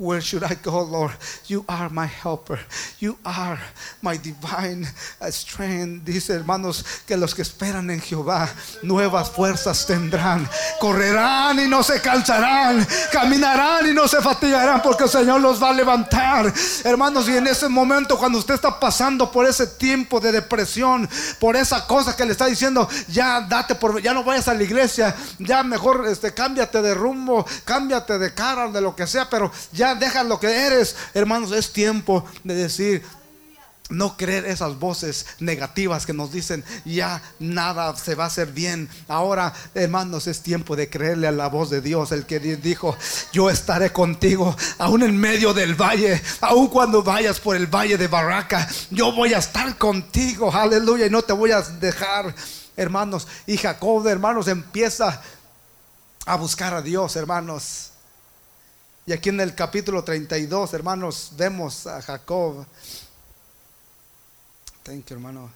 Where should I go, Lord? You are my helper. You are my divine strength. Dice, hermanos, que los que esperan en Jehová nuevas fuerzas tendrán. Correrán y no se cansarán. Caminarán y no se fatigarán porque el Señor los va a levantar. Hermanos, y en ese momento, cuando usted está pasando por ese tiempo de depresión, por esa cosa que le está diciendo, ya date por, ya no vayas a la iglesia, ya mejor este, cámbiate de rumbo, cámbiate de cara, de lo que sea, pero ya deja lo que eres, hermanos, es tiempo de decir, no creer esas voces negativas que nos dicen ya nada se va a hacer bien. Ahora, hermanos, es tiempo de creerle a la voz de Dios, el que dijo, yo estaré contigo, aún en medio del valle, aún cuando vayas por el valle de Barraca, yo voy a estar contigo, aleluya, y no te voy a dejar, hermanos. Y Jacob, hermanos, empieza a buscar a Dios, hermanos. Y aquí en el capítulo 32, hermanos, vemos a Jacob. Thank you, hermano.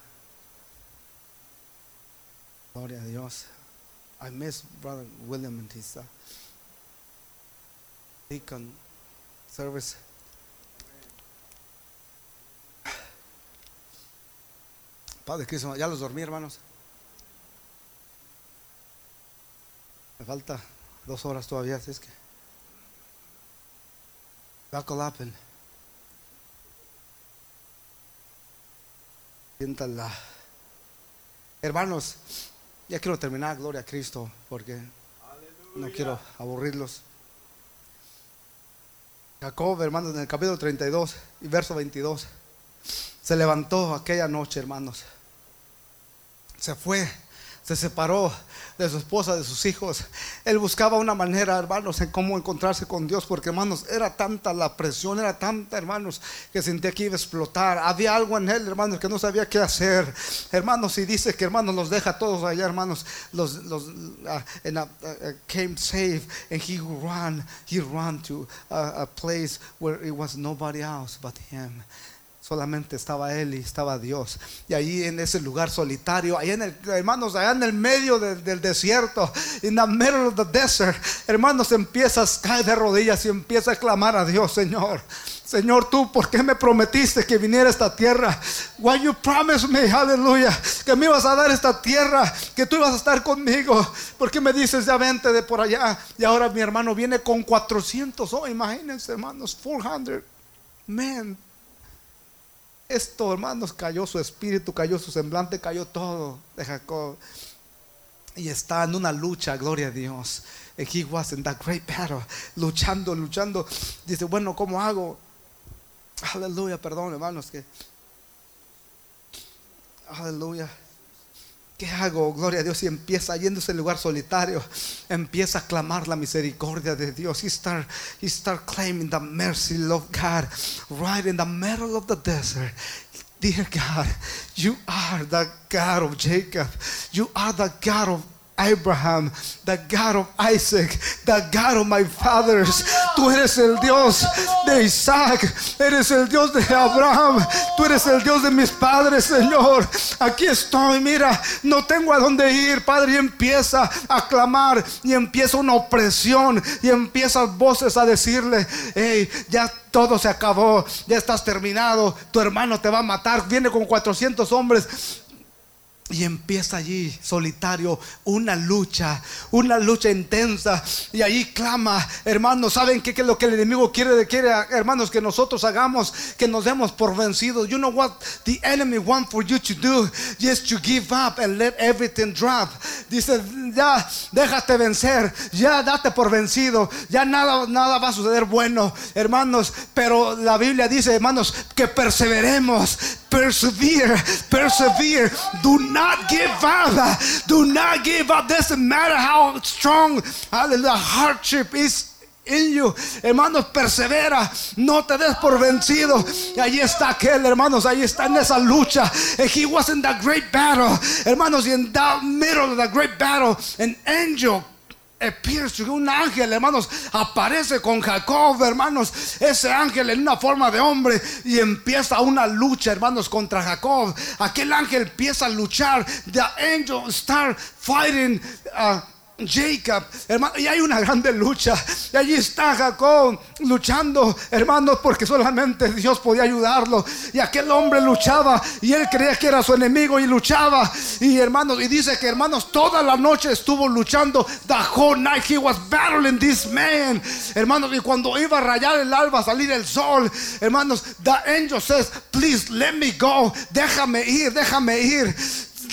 Gloria a Dios. I miss Brother William and his uh, deacon service. Padre Cristo, ya los dormí, hermanos. Me falta dos horas todavía, así es que. Buckle up and siéntala. Hermanos, ya quiero terminar, gloria a Cristo, porque no quiero aburrirlos. Jacob, hermanos, en el capítulo 32 y verso 22, se levantó aquella noche, hermanos. Se fue se separó de su esposa, de sus hijos. Él buscaba una manera, hermanos, en cómo encontrarse con Dios, porque, hermanos, era tanta la presión, era tanta, hermanos, que sentía que iba a explotar. Había algo en él, hermanos, que no sabía qué hacer. Hermanos, y dice que, hermanos, los deja todos allá, hermanos, los, uh, came safe, and he ran, he ran to a place where it was nobody else but him. Solamente estaba Él y estaba Dios. Y ahí en ese lugar solitario, ahí en el, hermanos, allá en el medio del desierto, in the middle of the desert, hermanos, empiezas, cae de rodillas y empieza a clamar a Dios, Señor. Señor, tú, ¿por qué me prometiste que viniera esta tierra? Why you promised me, aleluya, que me ibas a dar esta tierra, que tú ibas a estar conmigo. ¿Por qué me dices ya vente de por allá? Y ahora mi hermano viene con 400, oh, imagínense, hermanos, 400 men esto, hermanos, cayó su espíritu, cayó su semblante, cayó todo de Jacob. Y está en una lucha, gloria a Dios. And he was in that great battle, luchando, luchando. Dice, bueno, ¿cómo hago? Aleluya, perdón, hermanos, que. Aleluya. ¿Qué hago? Gloria a Dios. Y empieza yendo a ese lugar solitario. Empieza a clamar la misericordia de Dios. He start, he start claiming the mercy of God right in the middle of the desert. Dear God, you are the God of Jacob. You are the God of Abraham, the God of Isaac, the God of my fathers. Tú eres el Dios de Isaac, eres el Dios de Abraham, tú eres el Dios de mis padres, Señor. Aquí estoy, mira, no tengo a dónde ir, Padre, y empieza a clamar y empieza una opresión y empiezan voces a decirle, hey, ya todo se acabó, ya estás terminado, tu hermano te va a matar, viene con 400 hombres y empieza allí, solitario, una lucha, una lucha intensa. Y ahí clama, hermanos, ¿saben qué, es lo que el enemigo quiere, quiere, hermanos, que nosotros hagamos? Que nos demos por vencidos. You know what the enemy wants for you to do? Just to give up and let everything drop. Dice, ya, déjate vencer, ya date por vencido, ya nada, nada va a suceder bueno, hermanos. Pero la Biblia dice, hermanos, que perseveremos, persevere, persevere. Not give up. Do not give up. Doesn't matter how strong the hardship is in you. Hermanos, persevera. No te des por vencido. Y ahí está aquel, hermanos. Ahí está en esa lucha. And he was in that great battle. Hermanos, y in the middle of the great battle, an angel appears un ángel, hermanos, aparece con Jacob, hermanos, ese ángel en una forma de hombre y empieza una lucha, hermanos, contra Jacob. Aquel ángel empieza a luchar. The angel start fighting. uh, Jacob, hermano, y hay una grande lucha. Y allí está Jacob luchando, hermanos, porque solamente Dios podía ayudarlo. Y aquel hombre luchaba y él creía que era su enemigo y luchaba. Y hermanos, y dice que hermanos, toda la noche estuvo luchando. The whole night he was battling this man. Hermanos, y cuando iba a rayar el alba, a salir el sol, hermanos, the angel says, please let me go. Déjame ir, déjame ir.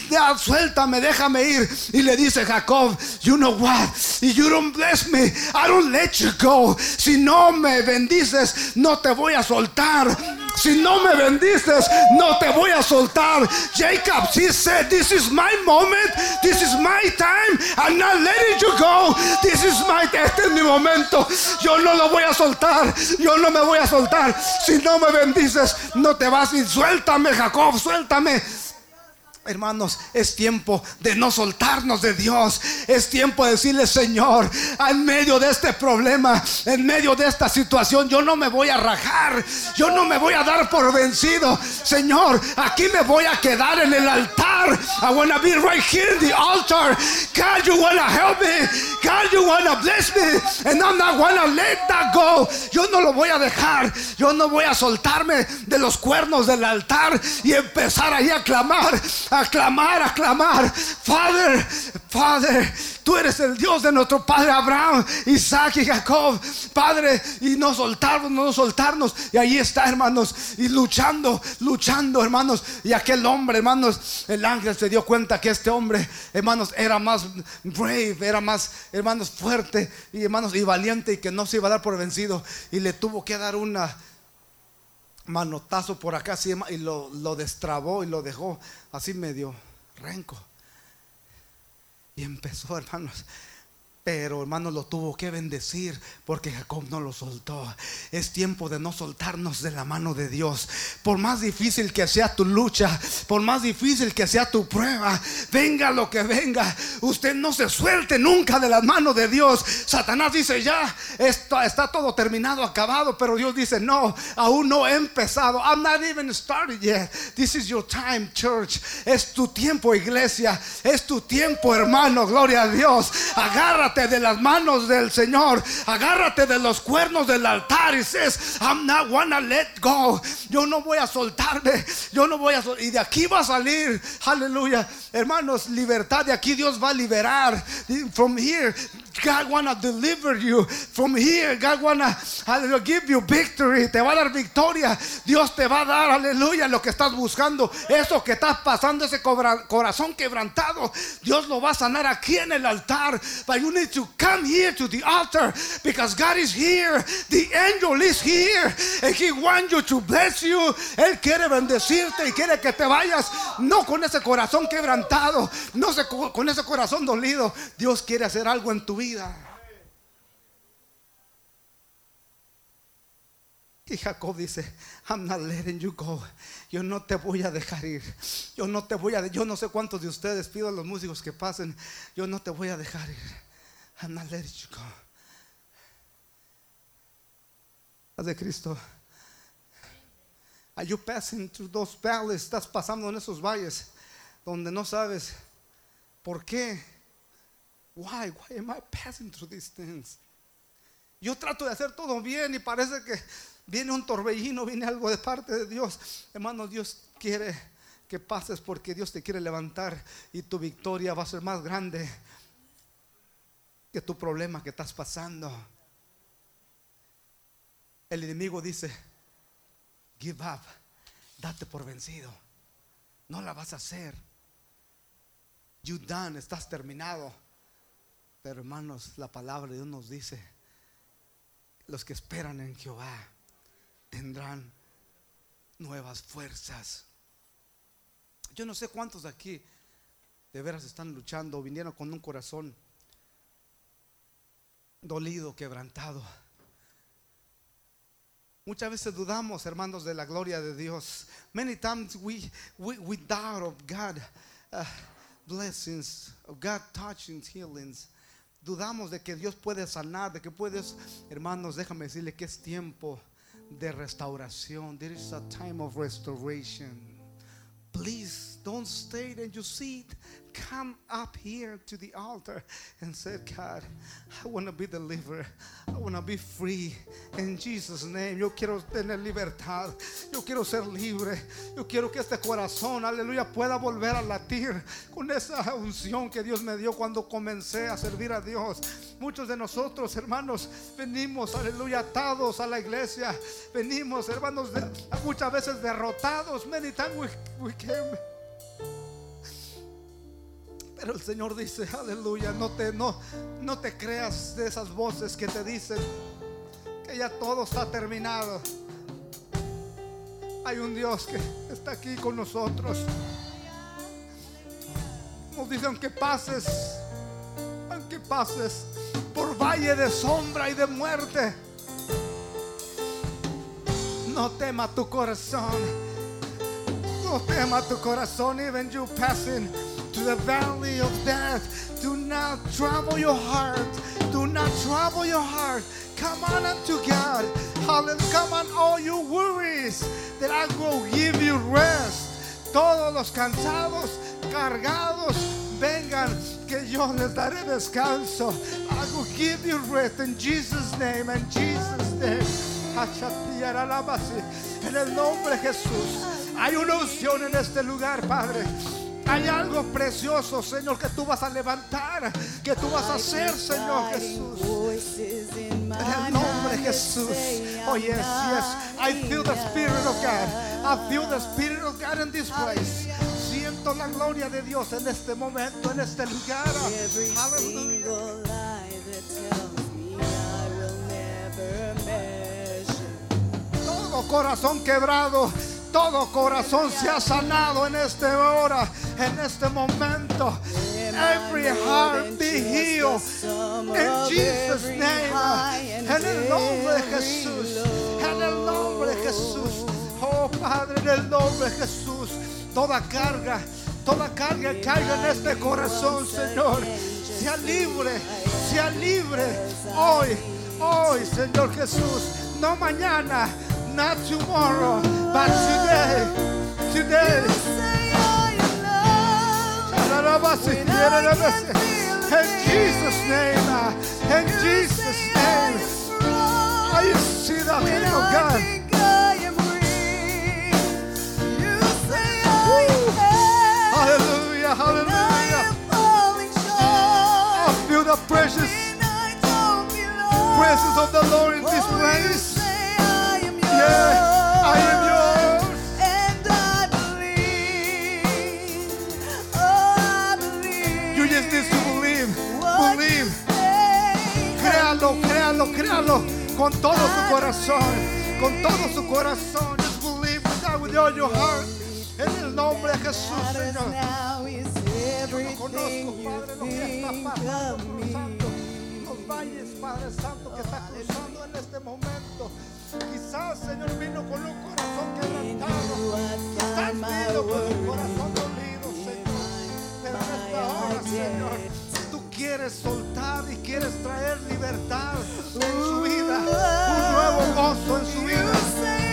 Ya, suéltame, déjame ir. Y le dice Jacob, you know what? If you don't bless me, I don't let you go. Si no me bendices, no te voy a soltar. Si no me bendices, no te voy a soltar. Jacob, he said, this is my moment. This is my time. I'm not letting you go. This is my, este es mi momento. Yo no lo voy a soltar. Yo no me voy a soltar. Si no me bendices, no te vas. Y suéltame, Jacob, suéltame. Hermanos, es tiempo de no soltarnos de Dios. Es tiempo de decirle, Señor, en medio de este problema, en medio de esta situación, yo no me voy a rajar. Yo no me voy a dar por vencido. Señor, aquí me voy a quedar en el altar. I want to be right here in the altar. God, you want to help me. God, you want to bless me. And I'm not to let that go. Yo no lo voy a dejar. Yo no voy a soltarme de los cuernos del altar y empezar ahí a clamar a clamar, a clamar. Father, Father, tú eres el Dios de nuestro Padre Abraham, Isaac y Jacob. Padre, y no soltarnos, no soltarnos. Y ahí está, hermanos, y luchando, luchando, hermanos. Y aquel hombre, hermanos, el ángel se dio cuenta que este hombre, hermanos, era más brave, era más, hermanos, fuerte y hermanos, y valiente y que no se iba a dar por vencido. Y le tuvo que dar una manotazo por acá así, y lo, lo destrabó y lo dejó así medio renco. Y empezó, hermanos. Pero hermanos lo tuvo que bendecir porque Jacob no lo soltó. Es tiempo de no soltarnos de la mano de Dios. Por más difícil que sea tu lucha, por más difícil que sea tu prueba, venga lo que venga, usted no se suelte nunca de las manos de Dios. Satanás dice ya, está, está todo terminado, acabado, pero Dios dice no, aún no he empezado. I'm not even started yet. This is your time, church. Es tu tiempo, iglesia. Es tu tiempo, hermano. Gloria a Dios. Agarra de las manos del Señor, agárrate de los cuernos del altar y says, I'm not gonna let go. Yo no voy a soltarme, yo no voy a sol- y de aquí va a salir, aleluya, hermanos, libertad de aquí Dios va a liberar. From here, God wanna deliver you. From here, God wanna give you victory. Te va a dar victoria. Dios te va a dar, aleluya, lo que estás buscando. Eso que estás pasando, ese corazón quebrantado. Dios lo va a sanar aquí en el altar. But you to come here to the altar because God is here. The angel is here. And He wants you to bless you. Él quiere bendecirte y quiere que te vayas. No con ese corazón quebrantado. No con ese corazón dolido. Dios quiere hacer algo en tu vida. Y Jacob dice, I'm not letting you go. Yo no te voy a dejar ir. Yo no te voy a, yo no sé cuántos de ustedes pido a los músicos que pasen. Yo no te voy a dejar ir. I'm not letting you go. Cristo. Are you passing through those valleys? Estás pasando en esos valles donde no sabes por qué. Why? Why am I passing through these things? Yo trato de hacer todo bien y parece que viene un torbellino, viene algo de parte de Dios. Hermano, Dios quiere que pases porque Dios te quiere levantar y tu victoria va a ser más grande que tu problema que estás pasando. El enemigo dice, give up, date por vencido. No la vas a hacer. You done, estás terminado. Pero hermanos, la palabra de Dios nos dice, los que esperan en Jehová tendrán nuevas fuerzas. Yo no sé cuántos de aquí de veras están luchando, vinieron con un corazón dolido, quebrantado. Muchas veces dudamos, hermanos, de la gloria de Dios. Many times we, we, doubt of God uh, blessings, of God touching healings. dudamos de que Dios puede sanar, de que puedes, hermanos, déjame decirle que es tiempo de restauración. There is a time of restoration. Please don't stay in your seat. Come up here to the altar and say, God, I want to be delivered. I want to be free. In Jesus' name, yo quiero tener libertad. Yo quiero ser libre. Yo quiero que este corazón, aleluya, pueda volver a latir con esa unción que Dios me dio cuando comencé a servir a Dios. Muchos de nosotros, hermanos, venimos, aleluya, atados a la iglesia. Venimos, hermanos, muchas veces derrotados. Many times we came. Pero el Señor dice, aleluya, no te, no, no te creas de esas voces que te dicen que ya todo está terminado. Hay un Dios que está aquí con nosotros. Nos dice, aunque pases, aunque pases por valle de sombra y de muerte, no tema tu corazón. No tema tu corazón, even you passing the valley of death. Do not trouble your heart. Do not trouble your heart. Come on unto God. Hallelujah. Come on, all you worries, that I will give you rest. Todos los cansados, cargados, vengan, que yo les daré descanso. I will give you rest in Jesus' name, in Jesus' name. En el nombre de Jesús. Hay una unción en este lugar, Padre. Hay algo precioso, Señor, que tú vas a levantar, que tú vas a hacer, Señor Jesús. En el nombre de Jesús. Oh, yes, yes. I feel the Spirit of God. I feel the Spirit of God in this place. Siento la gloria de Dios en este momento, en este lugar. Aleluya. Todo corazón quebrado, todo corazón se ha sanado en esta hora, en este momento. Every heart be healed. En Jesus' name. En el nombre de Jesús. En el nombre de Jesús. Oh Padre, en el nombre de Jesús. Toda carga, toda carga caiga en este corazón, Señor. Sea libre, sea libre. Hoy, hoy, Señor Jesús. No mañana, not tomorrow, but today. Today. In Jesus' name, uh, in Jesus' name, I see the hand of God. Hallelujah, hallelujah. I feel the precious presence of the Lord in this place. Yeah, Créalo, con todo su corazón, con todo su corazón. Just believe with that with all your heart. En el nombre de Jesús, Señor. Yo no conozco, Padre, lo que está pasando, los valles, Padre Santo, que está cruzando en este momento. Quizás, Señor, vino con un corazón quebrantado. Quizás vino con un corazón dolido, Señor. Pero en esta hora, Señor, quieres soltar y quieres traer libertad en su vida, un nuevo gozo en su vida.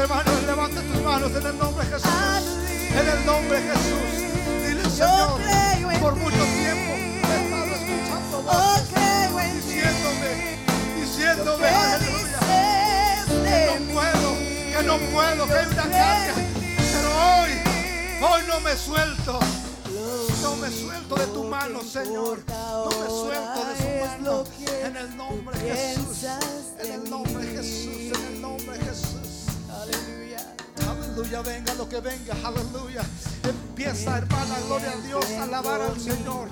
Hermanos. Levanta tus manos en el nombre de Jesús. En el nombre de Jesús. Dile, Señor, por mucho tiempo he estado escuchando voces diciéndome, diciéndome, aleluya, que no puedo, que no puedo, que hay una carga. Pero hoy, hoy no me suelto. No me suelto de tu mano, Señor. No me suelto de su mano. En el nombre de Jesús. Aleluya. Venga lo que venga, aleluya. Empieza, hermana, gloria a Dios, a alabar al Señor.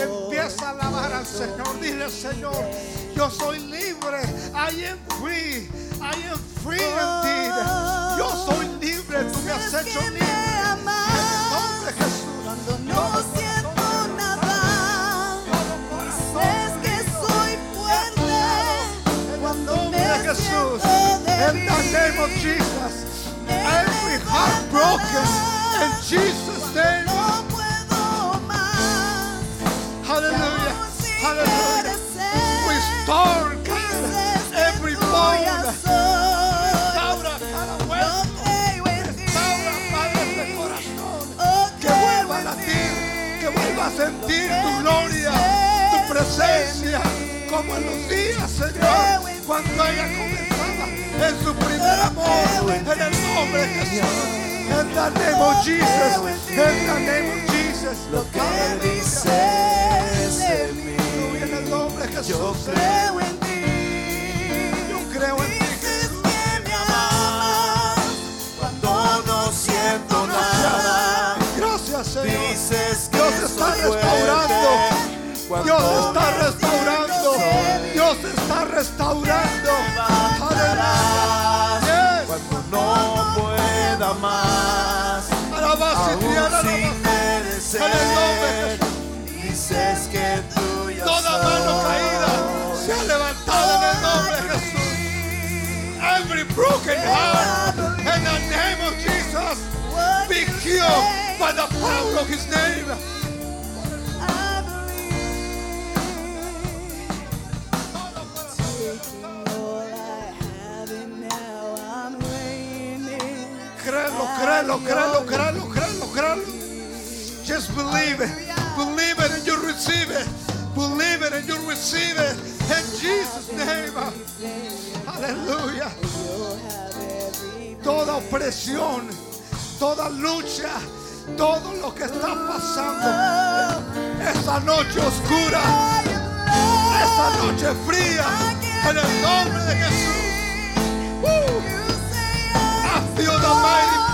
Empieza a alabar al Señor. Dile, Señor, yo soy libre. I am free. I am free indeed. Yo soy libre. Tú me has hecho libre. En el nombre de Jesús. No siento nada, dices que soy fuerte. Cuando nombre me de Jesús. siento In the name of broken. In Jesus' name. no puedo más. Hallelujah. Hallelujah. Restore, God. Every bone. este corazón. Oh, Que creo vuelva a en latir. ti. Que vuelva a sentir tu gloria. Tu presencia. Como en los días, Señor. Cuando ella comenzaba en su primer amor. En el nombre de Jesús. En the name of Jesus. En the name of Jesus. Lo que dices de mí. En el nombre de Jesús. Yo Creo en ti. Yo creo en ti, siento nada, Gracias, Señor. dices que Dios está restaurando. Dios está restaurando. Restaurando. Aleluya. Cuando no pueda más. Alabanza y alabanza. En el nombre de dices que tú ya Toda mano caída se ha levantado en el nombre de Jesús. Every broken heart in the name of Jesus be healed by the power of His name. Créelo, créelo, créelo, créelo, créelo. Just believe it. Believe it and you receive it. Believe it and you receive it. In Jesus' name. Aleluya. Toda opresión, toda lucha, todo lo que está pasando. Esa noche oscura, esa noche fría. En el nombre de Jesús. I feel the mighty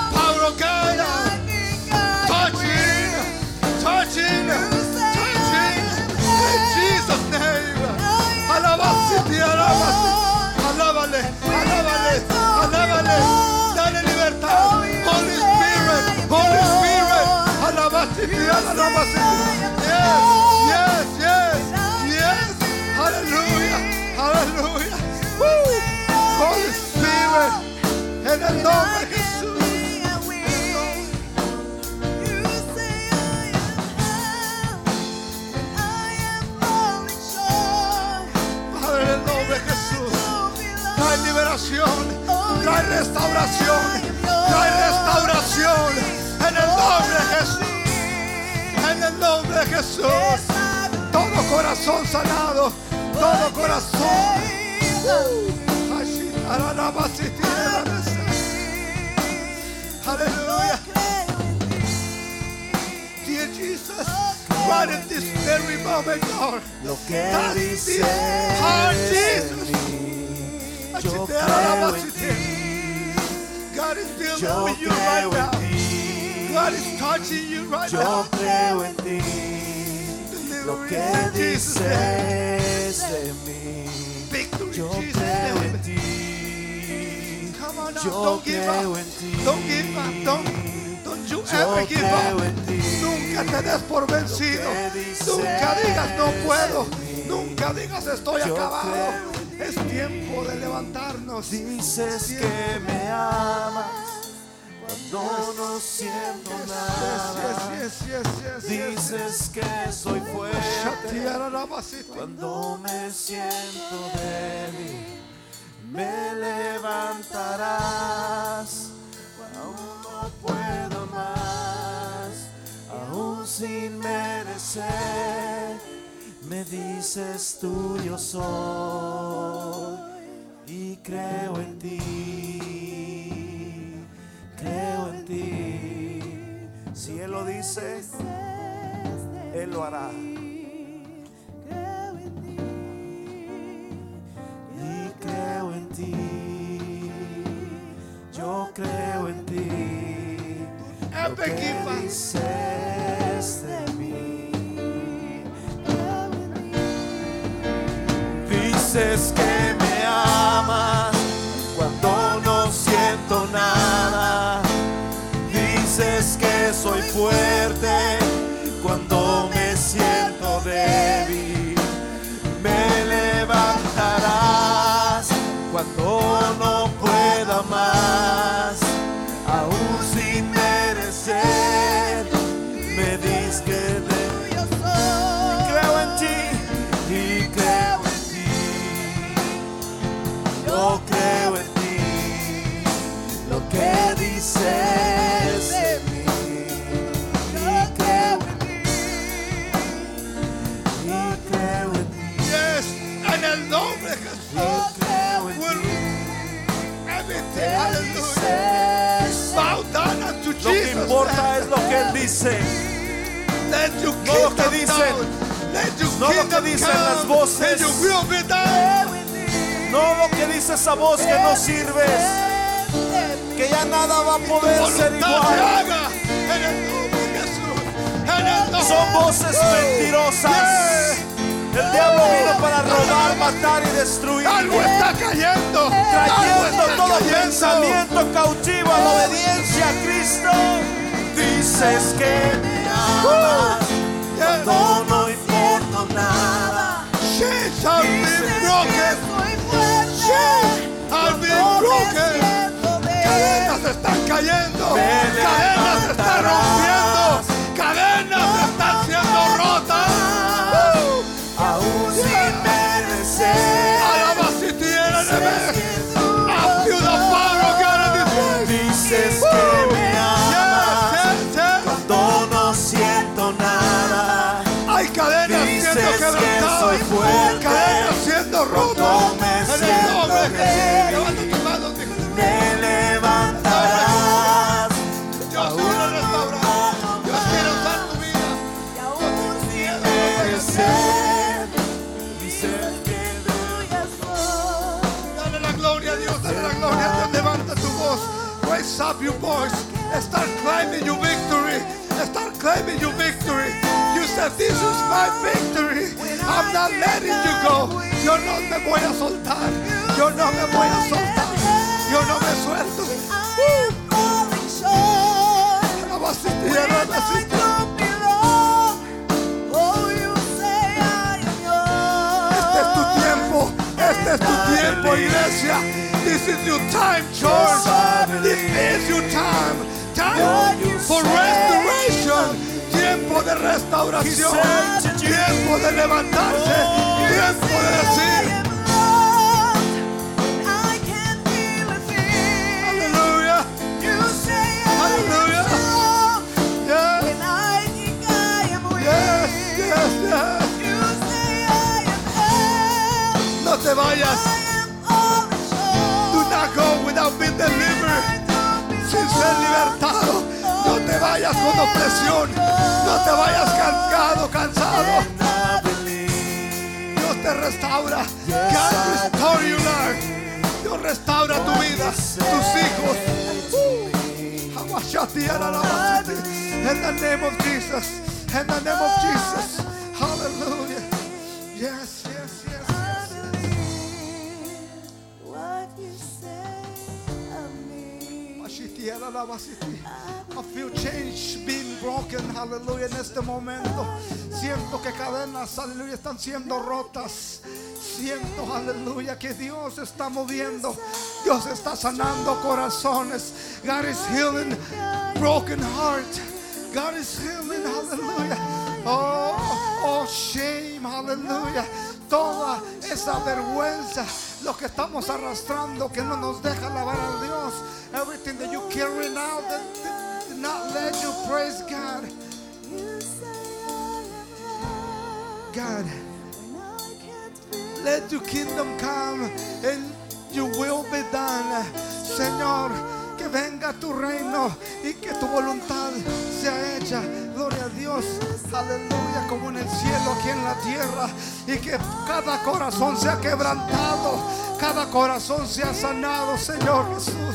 en el nombre de Jesús. Padre, en el nombre de Jesús. Trae liberación, trae restauración, trae restauración en el nombre de Jesús. En el nombre de Jesús. Todo corazón sanado, todo corazón. Así, ararabasiti, ararabasiti. Aleluya. Dear Jesus, right in this very moment, Lord. Lo que Touch dices this heart, de Jesus. mí. Así, Yo te creo en ararabasiti. ti. God is dealing Yo with you right creo en now. ti. God is touching you right Yo now. creo en ti. Lo Deliver que in Jesus' name. Now, Yo don't give up. en ti. Don't give up. Don't, don't you Yo ever give up. Nunca te des por vencido. Nunca digas no puedo. Nunca digas estoy Yo acabado. Es tiempo de levantarnos. Dices que me amas cuando no siento nada. Yes, yes, yes. Dices que soy fuerte cuando me siento débil. Me levantarás. Aún no puedo más, aún sin merecer. Me dices tú yo soy y creo en ti, creo en ti. Si Él lo dice, Él lo hará. Yo creo en ti. Ah, ¿Qué Bequipa. dices de mí? Dices que me amas cuando no siento nada. Dices que soy fuerte cuando me siento débil. Me levantarás cuando no pueda importa es lo que Él dice, No lo que dicen. No lo que dicen las voces. No lo que dice esa voz que no sirves, que ya nada va a poder ser igual. Son voces mentirosas. El diablo vino para robar, matar y destruir. Algo está cayendo. Trayendo todo pensamiento cautivo a la obediencia a Cristo. Dices que me amas Yes. cuando no importa nada. Chains your voice. Start claiming your victory. Start claiming your victory. You said, This is my victory. I'm not letting you go. Yo no me voy a soltar. Yo no me voy a soltar. Yo no me suelto. Abasitía, abasitía. Este es tu tiempo. Este es tu tiempo, iglesia. This is your time, church. This is your time. Time for restoration. Tiempo de restauración. Tiempo de levantarse. Tiempo de decir, aleluya. Hallelujah. Yes, yes, yes, yes. No te vayas. Libertado. No te vayas con opresión. No te vayas cansado, cansado. Dios te restaura. God restore you, Lord. Dios restaura tu vida, tus hijos. In the name of Jesus. In the name of Jesus. I feel change being broken, aleluya, en este momento. Siento que cadenas, aleluya, están siendo rotas. Siento, aleluya, que Dios está moviendo. Dios está sanando corazones. God is healing broken heart. God is healing, hallelujah. Oh, oh, shame, hallelujah. Toda esa vergüenza, lo que estamos arrastrando, que no nos deja alabar a Dios. Everything that you carry now that, did not let you praise God. God, let your kingdom come and your will be done. Señor, venga tu reino y que tu voluntad sea hecha. Gloria a Dios, aleluya, como en el cielo, aquí en la tierra. Y que cada corazón sea quebrantado, cada corazón sea sanado, Señor Jesús.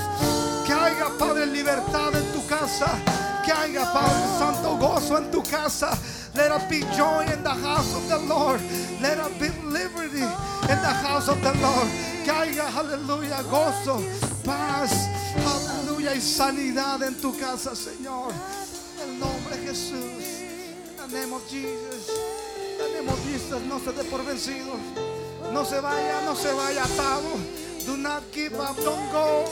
Que haya, Padre, libertad en tu casa. Que Que haya, Padre Santo, gozo en tu casa. Let it be joy in the house of the Lord. Let it be liberty in the house of the Lord. Que haya, aleluya, gozo, paz, aleluya, y sanidad en tu casa, Señor. En el nombre de Jesús. Jesus. In the name of Jesus. No se dé por vencido. No se vaya, no se vaya atado. Do not give up. Don't go.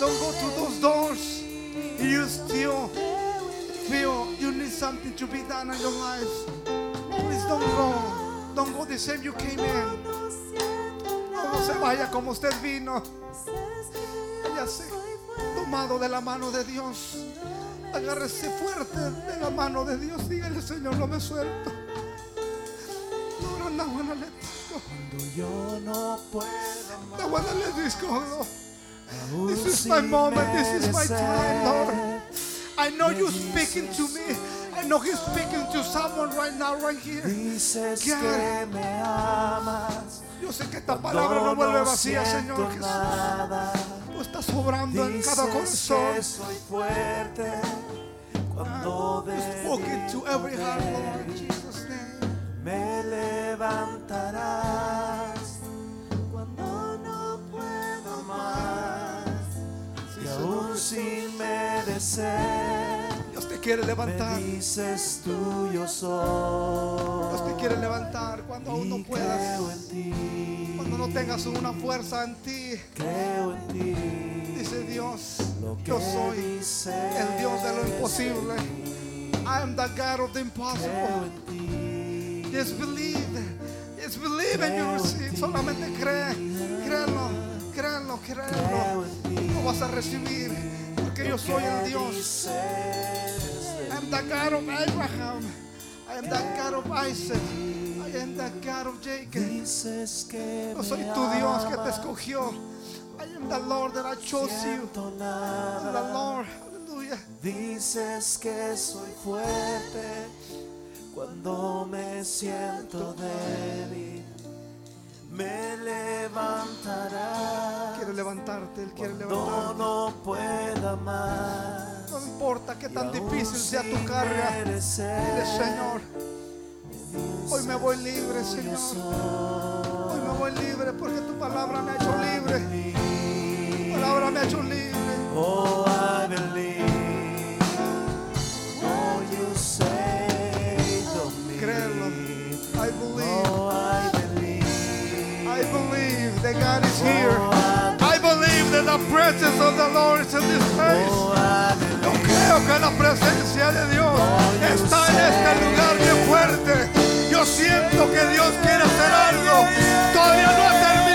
Don't go to those doors. You still feel you need something to be done in your life. Please don't go. Don't go the same you came in. No se vaya como usted vino. Váyase tomado de la mano de Dios. Agárrese fuerte de la mano de Dios. Dígale, Señor, no me suelto. No, no, no, no. Cuando yo no puedo más. No, this is my moment. This is my time, Lord. I know you're speaking to me. I know He's speaking to someone right now, right here. Dices que me amas. Yo sé que esta palabra no vuelve vacía, Señor Jesús. nada. Tú estás obrando en cada corazón. que soy fuerte cuando spoken to every heart, Lord, in Jesus' name. me levantarás cuando no puedo más y aún sin merecer Dios te quiere me levantar. dices tú yo Dios soy te quiere levantar cuando aún no puedas. Cuando no tengas una fuerza en ti. creo en ti Dice Dios, lo que yo soy el Dios de lo imposible. I am the God of the impossible. Just believe. Just believe and you receive. Solamente cree. Créelo. Créelo. Créelo. Lo vas a recibir. Porque yo soy el Dios. Am the God of Abraham. I am the God of Isaac. I am the God of Jacob. Yo soy tu Dios que te escogió. I am the Lord that I chose you. I am the Lord. Hallelujah. Dices que soy fuerte cuando me siento débil. Me levantarás Quiere levantarte. Él quiere levantarte. no pueda más. No importa qué tan difícil sea tu carga. Dile, Señor, hoy me voy libre, Señor. Hoy me voy libre porque tu palabra me ha hecho libre. Tu palabra me ha hecho libre. Oh, I believe. Oh, you saved me. Créelo. I believe. Oh, I believe. I believe that God is oh, here. Oh, I I believe that the presence of the Lord is in this place. Oh, I Yo believe. Que la presencia de Dios está en este lugar bien fuerte. Yo siento que Dios quiere hacer algo. Todavía no ha terminado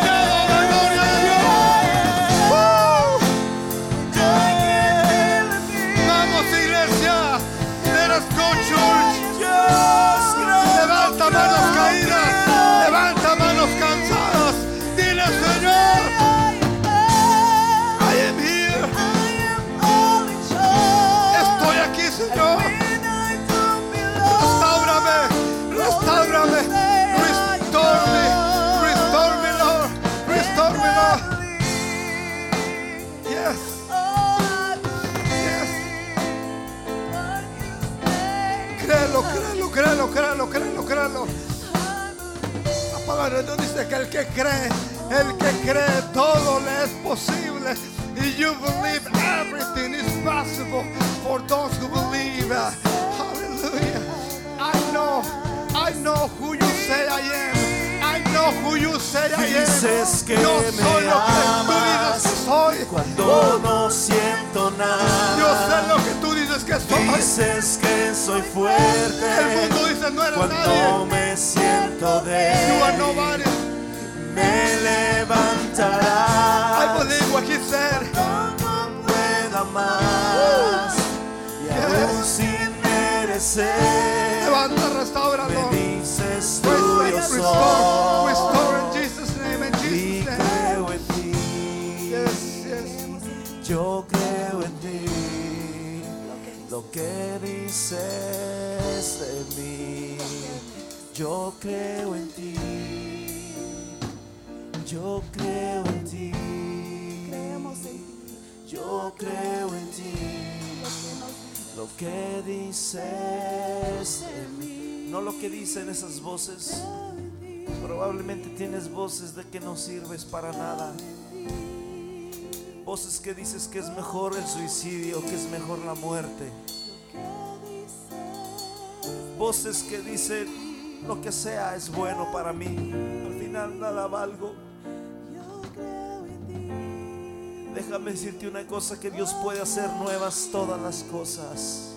créelo, créelo. La palabra de Dios dice que el que cree, el que cree todo le es posible. Y you believe everything is possible for those who believe. Hallelujah. I know, I know who you say I am. I know who you say I am. Dices que Yo me soy lo que tú dices que soy. Cuando no siento Yo sé nada. lo que tú dices que soy. Dices que soy fuerte. Dice no eres Cuando nadie. me siento You are débil. nobody. Me I levantarás. believe what he said. No pueda más. Y aún sin merecer. Levanta, Me dices tú Restore, yo restore, in Jesus' name, in Jesus' name. creo en ti. Yes, yes. Yo creo. Lo que dices de mí. Yo creo en ti. Yo creo en ti. Creemos en ti. Yo creo en ti. lo que dices de mí. No lo que dicen esas voces. Probablemente tienes voces de que no sirves para nada. Voces que dices que es mejor el suicidio, que es mejor la muerte. Voces que dicen lo que sea es bueno para mí. Al final nada valgo. Déjame decirte una cosa, que Dios puede hacer nuevas todas las cosas.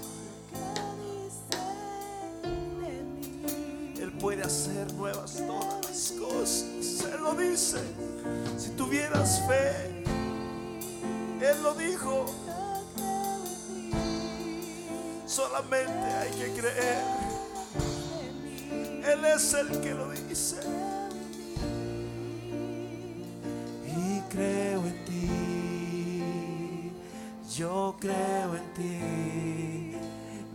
Él puede hacer nuevas todas las cosas. Él lo dice. Si tuvieras fe, Él lo dijo. Solamente hay que creer. Él es el que lo dice. Y creo en ti. Yo creo en ti.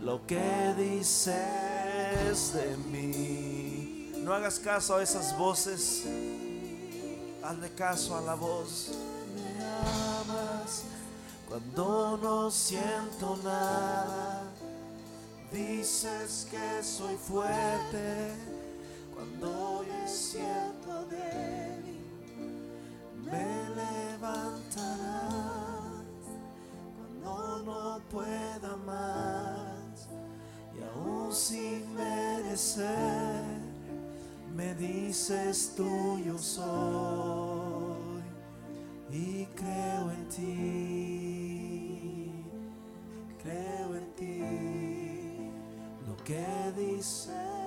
Lo que dices de mí. No hagas caso a esas voces. Hazle caso a la voz. Me amas cuando no siento nada. Dices que soy fuerte cuando me siento débil. Me levantarás cuando no pueda más. Y aún sin merecer, me dices tú yo soy y creo en ti, creo en ti, lo que dices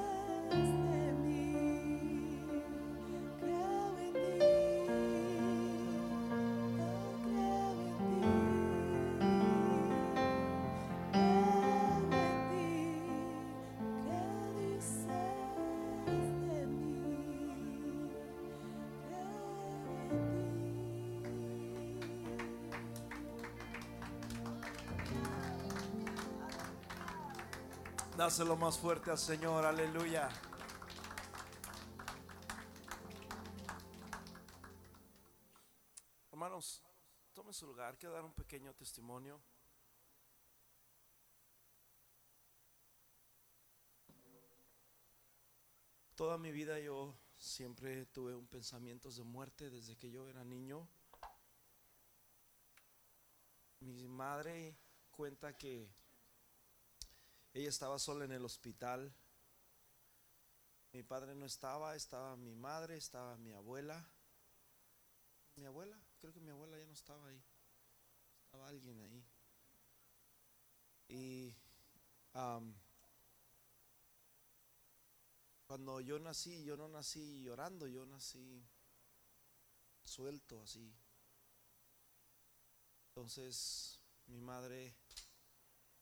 Dáselo más fuerte al Señor, aleluya. Hermanos, tome su lugar, quiero dar un pequeño testimonio. Toda mi vida yo siempre tuve un pensamiento de muerte desde que yo era niño. Mi madre cuenta que ella estaba sola en el hospital. Mi padre no estaba, estaba mi madre, estaba mi abuela. Mi abuela, creo que mi abuela ya no estaba ahí. Estaba alguien ahí. Y cuando yo nací, yo no nací llorando, yo nací suelto así. Entonces mi madre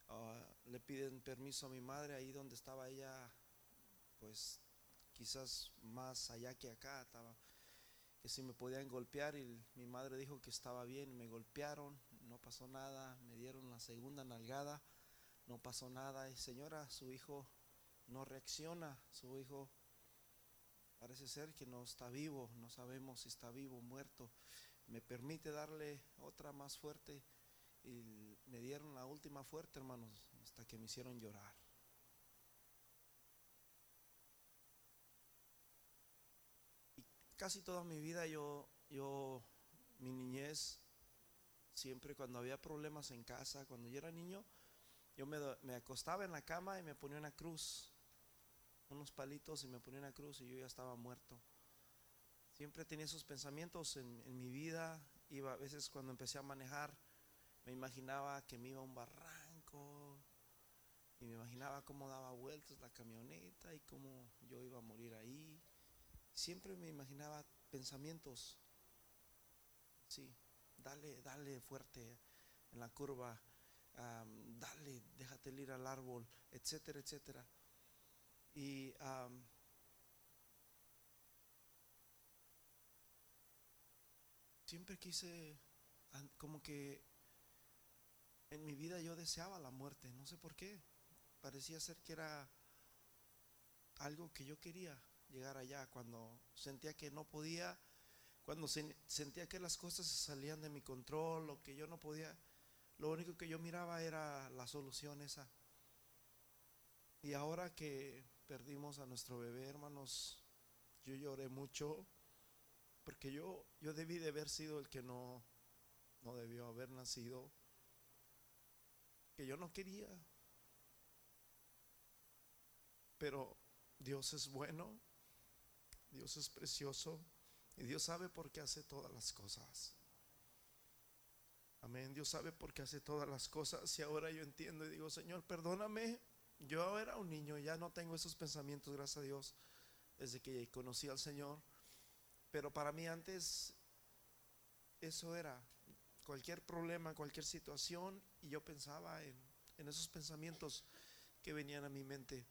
ah, le piden permiso a mi madre ahí donde estaba ella, pues quizás más allá que acá, estaba que si me podían golpear y mi madre dijo que estaba bien, me golpearon, no pasó nada, me dieron la segunda nalgada, no pasó nada. Y señora, su hijo no reacciona, su hijo parece ser que no está vivo, no sabemos si está vivo o muerto. Me permite darle otra más fuerte y me dieron la última fuerte, hermanos, hasta que me hicieron llorar. Y casi toda mi vida yo, yo, mi niñez, siempre cuando había problemas en casa, cuando yo era niño, yo me, me acostaba en la cama y me ponía una cruz, unos palitos y me ponía una cruz y yo ya estaba muerto. Siempre tenía esos pensamientos en, en mi vida. Iba a veces cuando empecé a manejar, me imaginaba que me iba a un barranco y me imaginaba cómo daba vueltas la camioneta y cómo yo iba a morir ahí. Siempre me imaginaba pensamientos, sí, dale, dale fuerte en la curva, dale, déjate ir al árbol, etcétera, etcétera. Y am, siempre quise, como que en mi vida yo deseaba la muerte, no sé por qué. Parecía ser que era algo que yo quería llegar allá, cuando sentía que no podía, cuando sen- sentía que las cosas se salían de mi control o que yo no podía, lo único que yo miraba era la solución esa. Y ahora que perdimos a nuestro bebé, hermanos, yo lloré mucho porque yo, yo debí de haber sido el que no, no debió haber nacido, que yo no quería. Pero Dios es bueno, Dios es precioso y Dios sabe por qué hace todas las cosas. Amén, Dios sabe por qué hace todas las cosas y ahora yo entiendo y digo, Señor, perdóname. Yo era un niño, ya no tengo esos pensamientos, gracias a Dios, desde que conocí al Señor. Pero para mí antes eso era cualquier problema, cualquier situación, y yo pensaba en, esos pensamientos que venían a mi mente.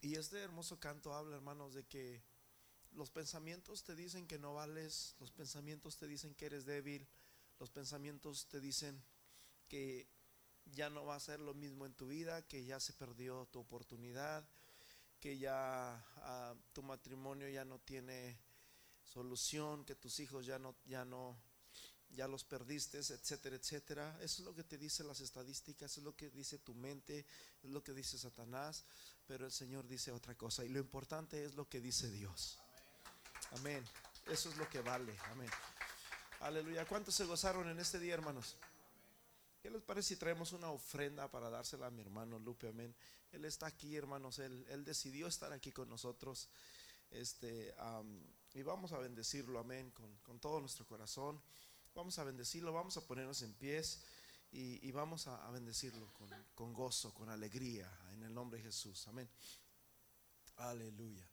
Y este hermoso canto habla, hermanos, de que los pensamientos te dicen que no vales, los pensamientos te dicen que eres débil, los pensamientos te dicen que ya no va a ser lo mismo en tu vida, que ya se perdió tu oportunidad, que ya ah, tu matrimonio ya no tiene solución, que tus hijos ya no, ya no, ya los perdiste, etcétera, etcétera. Eso es lo que te dicen las estadísticas, es lo que dice tu mente, es lo que dice Satanás, pero el Señor dice otra cosa. Y lo importante es lo que dice Dios. Amén. Eso es lo que vale. Amén. Aleluya. ¿Cuántos se gozaron en este día, hermanos? ¿Qué les parece si traemos una ofrenda para dársela a mi hermano Lupe? Amén. Él está aquí, hermanos. Él, él decidió estar aquí con nosotros. Este, y vamos a bendecirlo, amén, con, todo nuestro corazón. Vamos a bendecirlo, vamos a ponernos en pies y, vamos a, bendecirlo con, con gozo, con alegría, en el nombre de Jesús. Amén. Aleluya.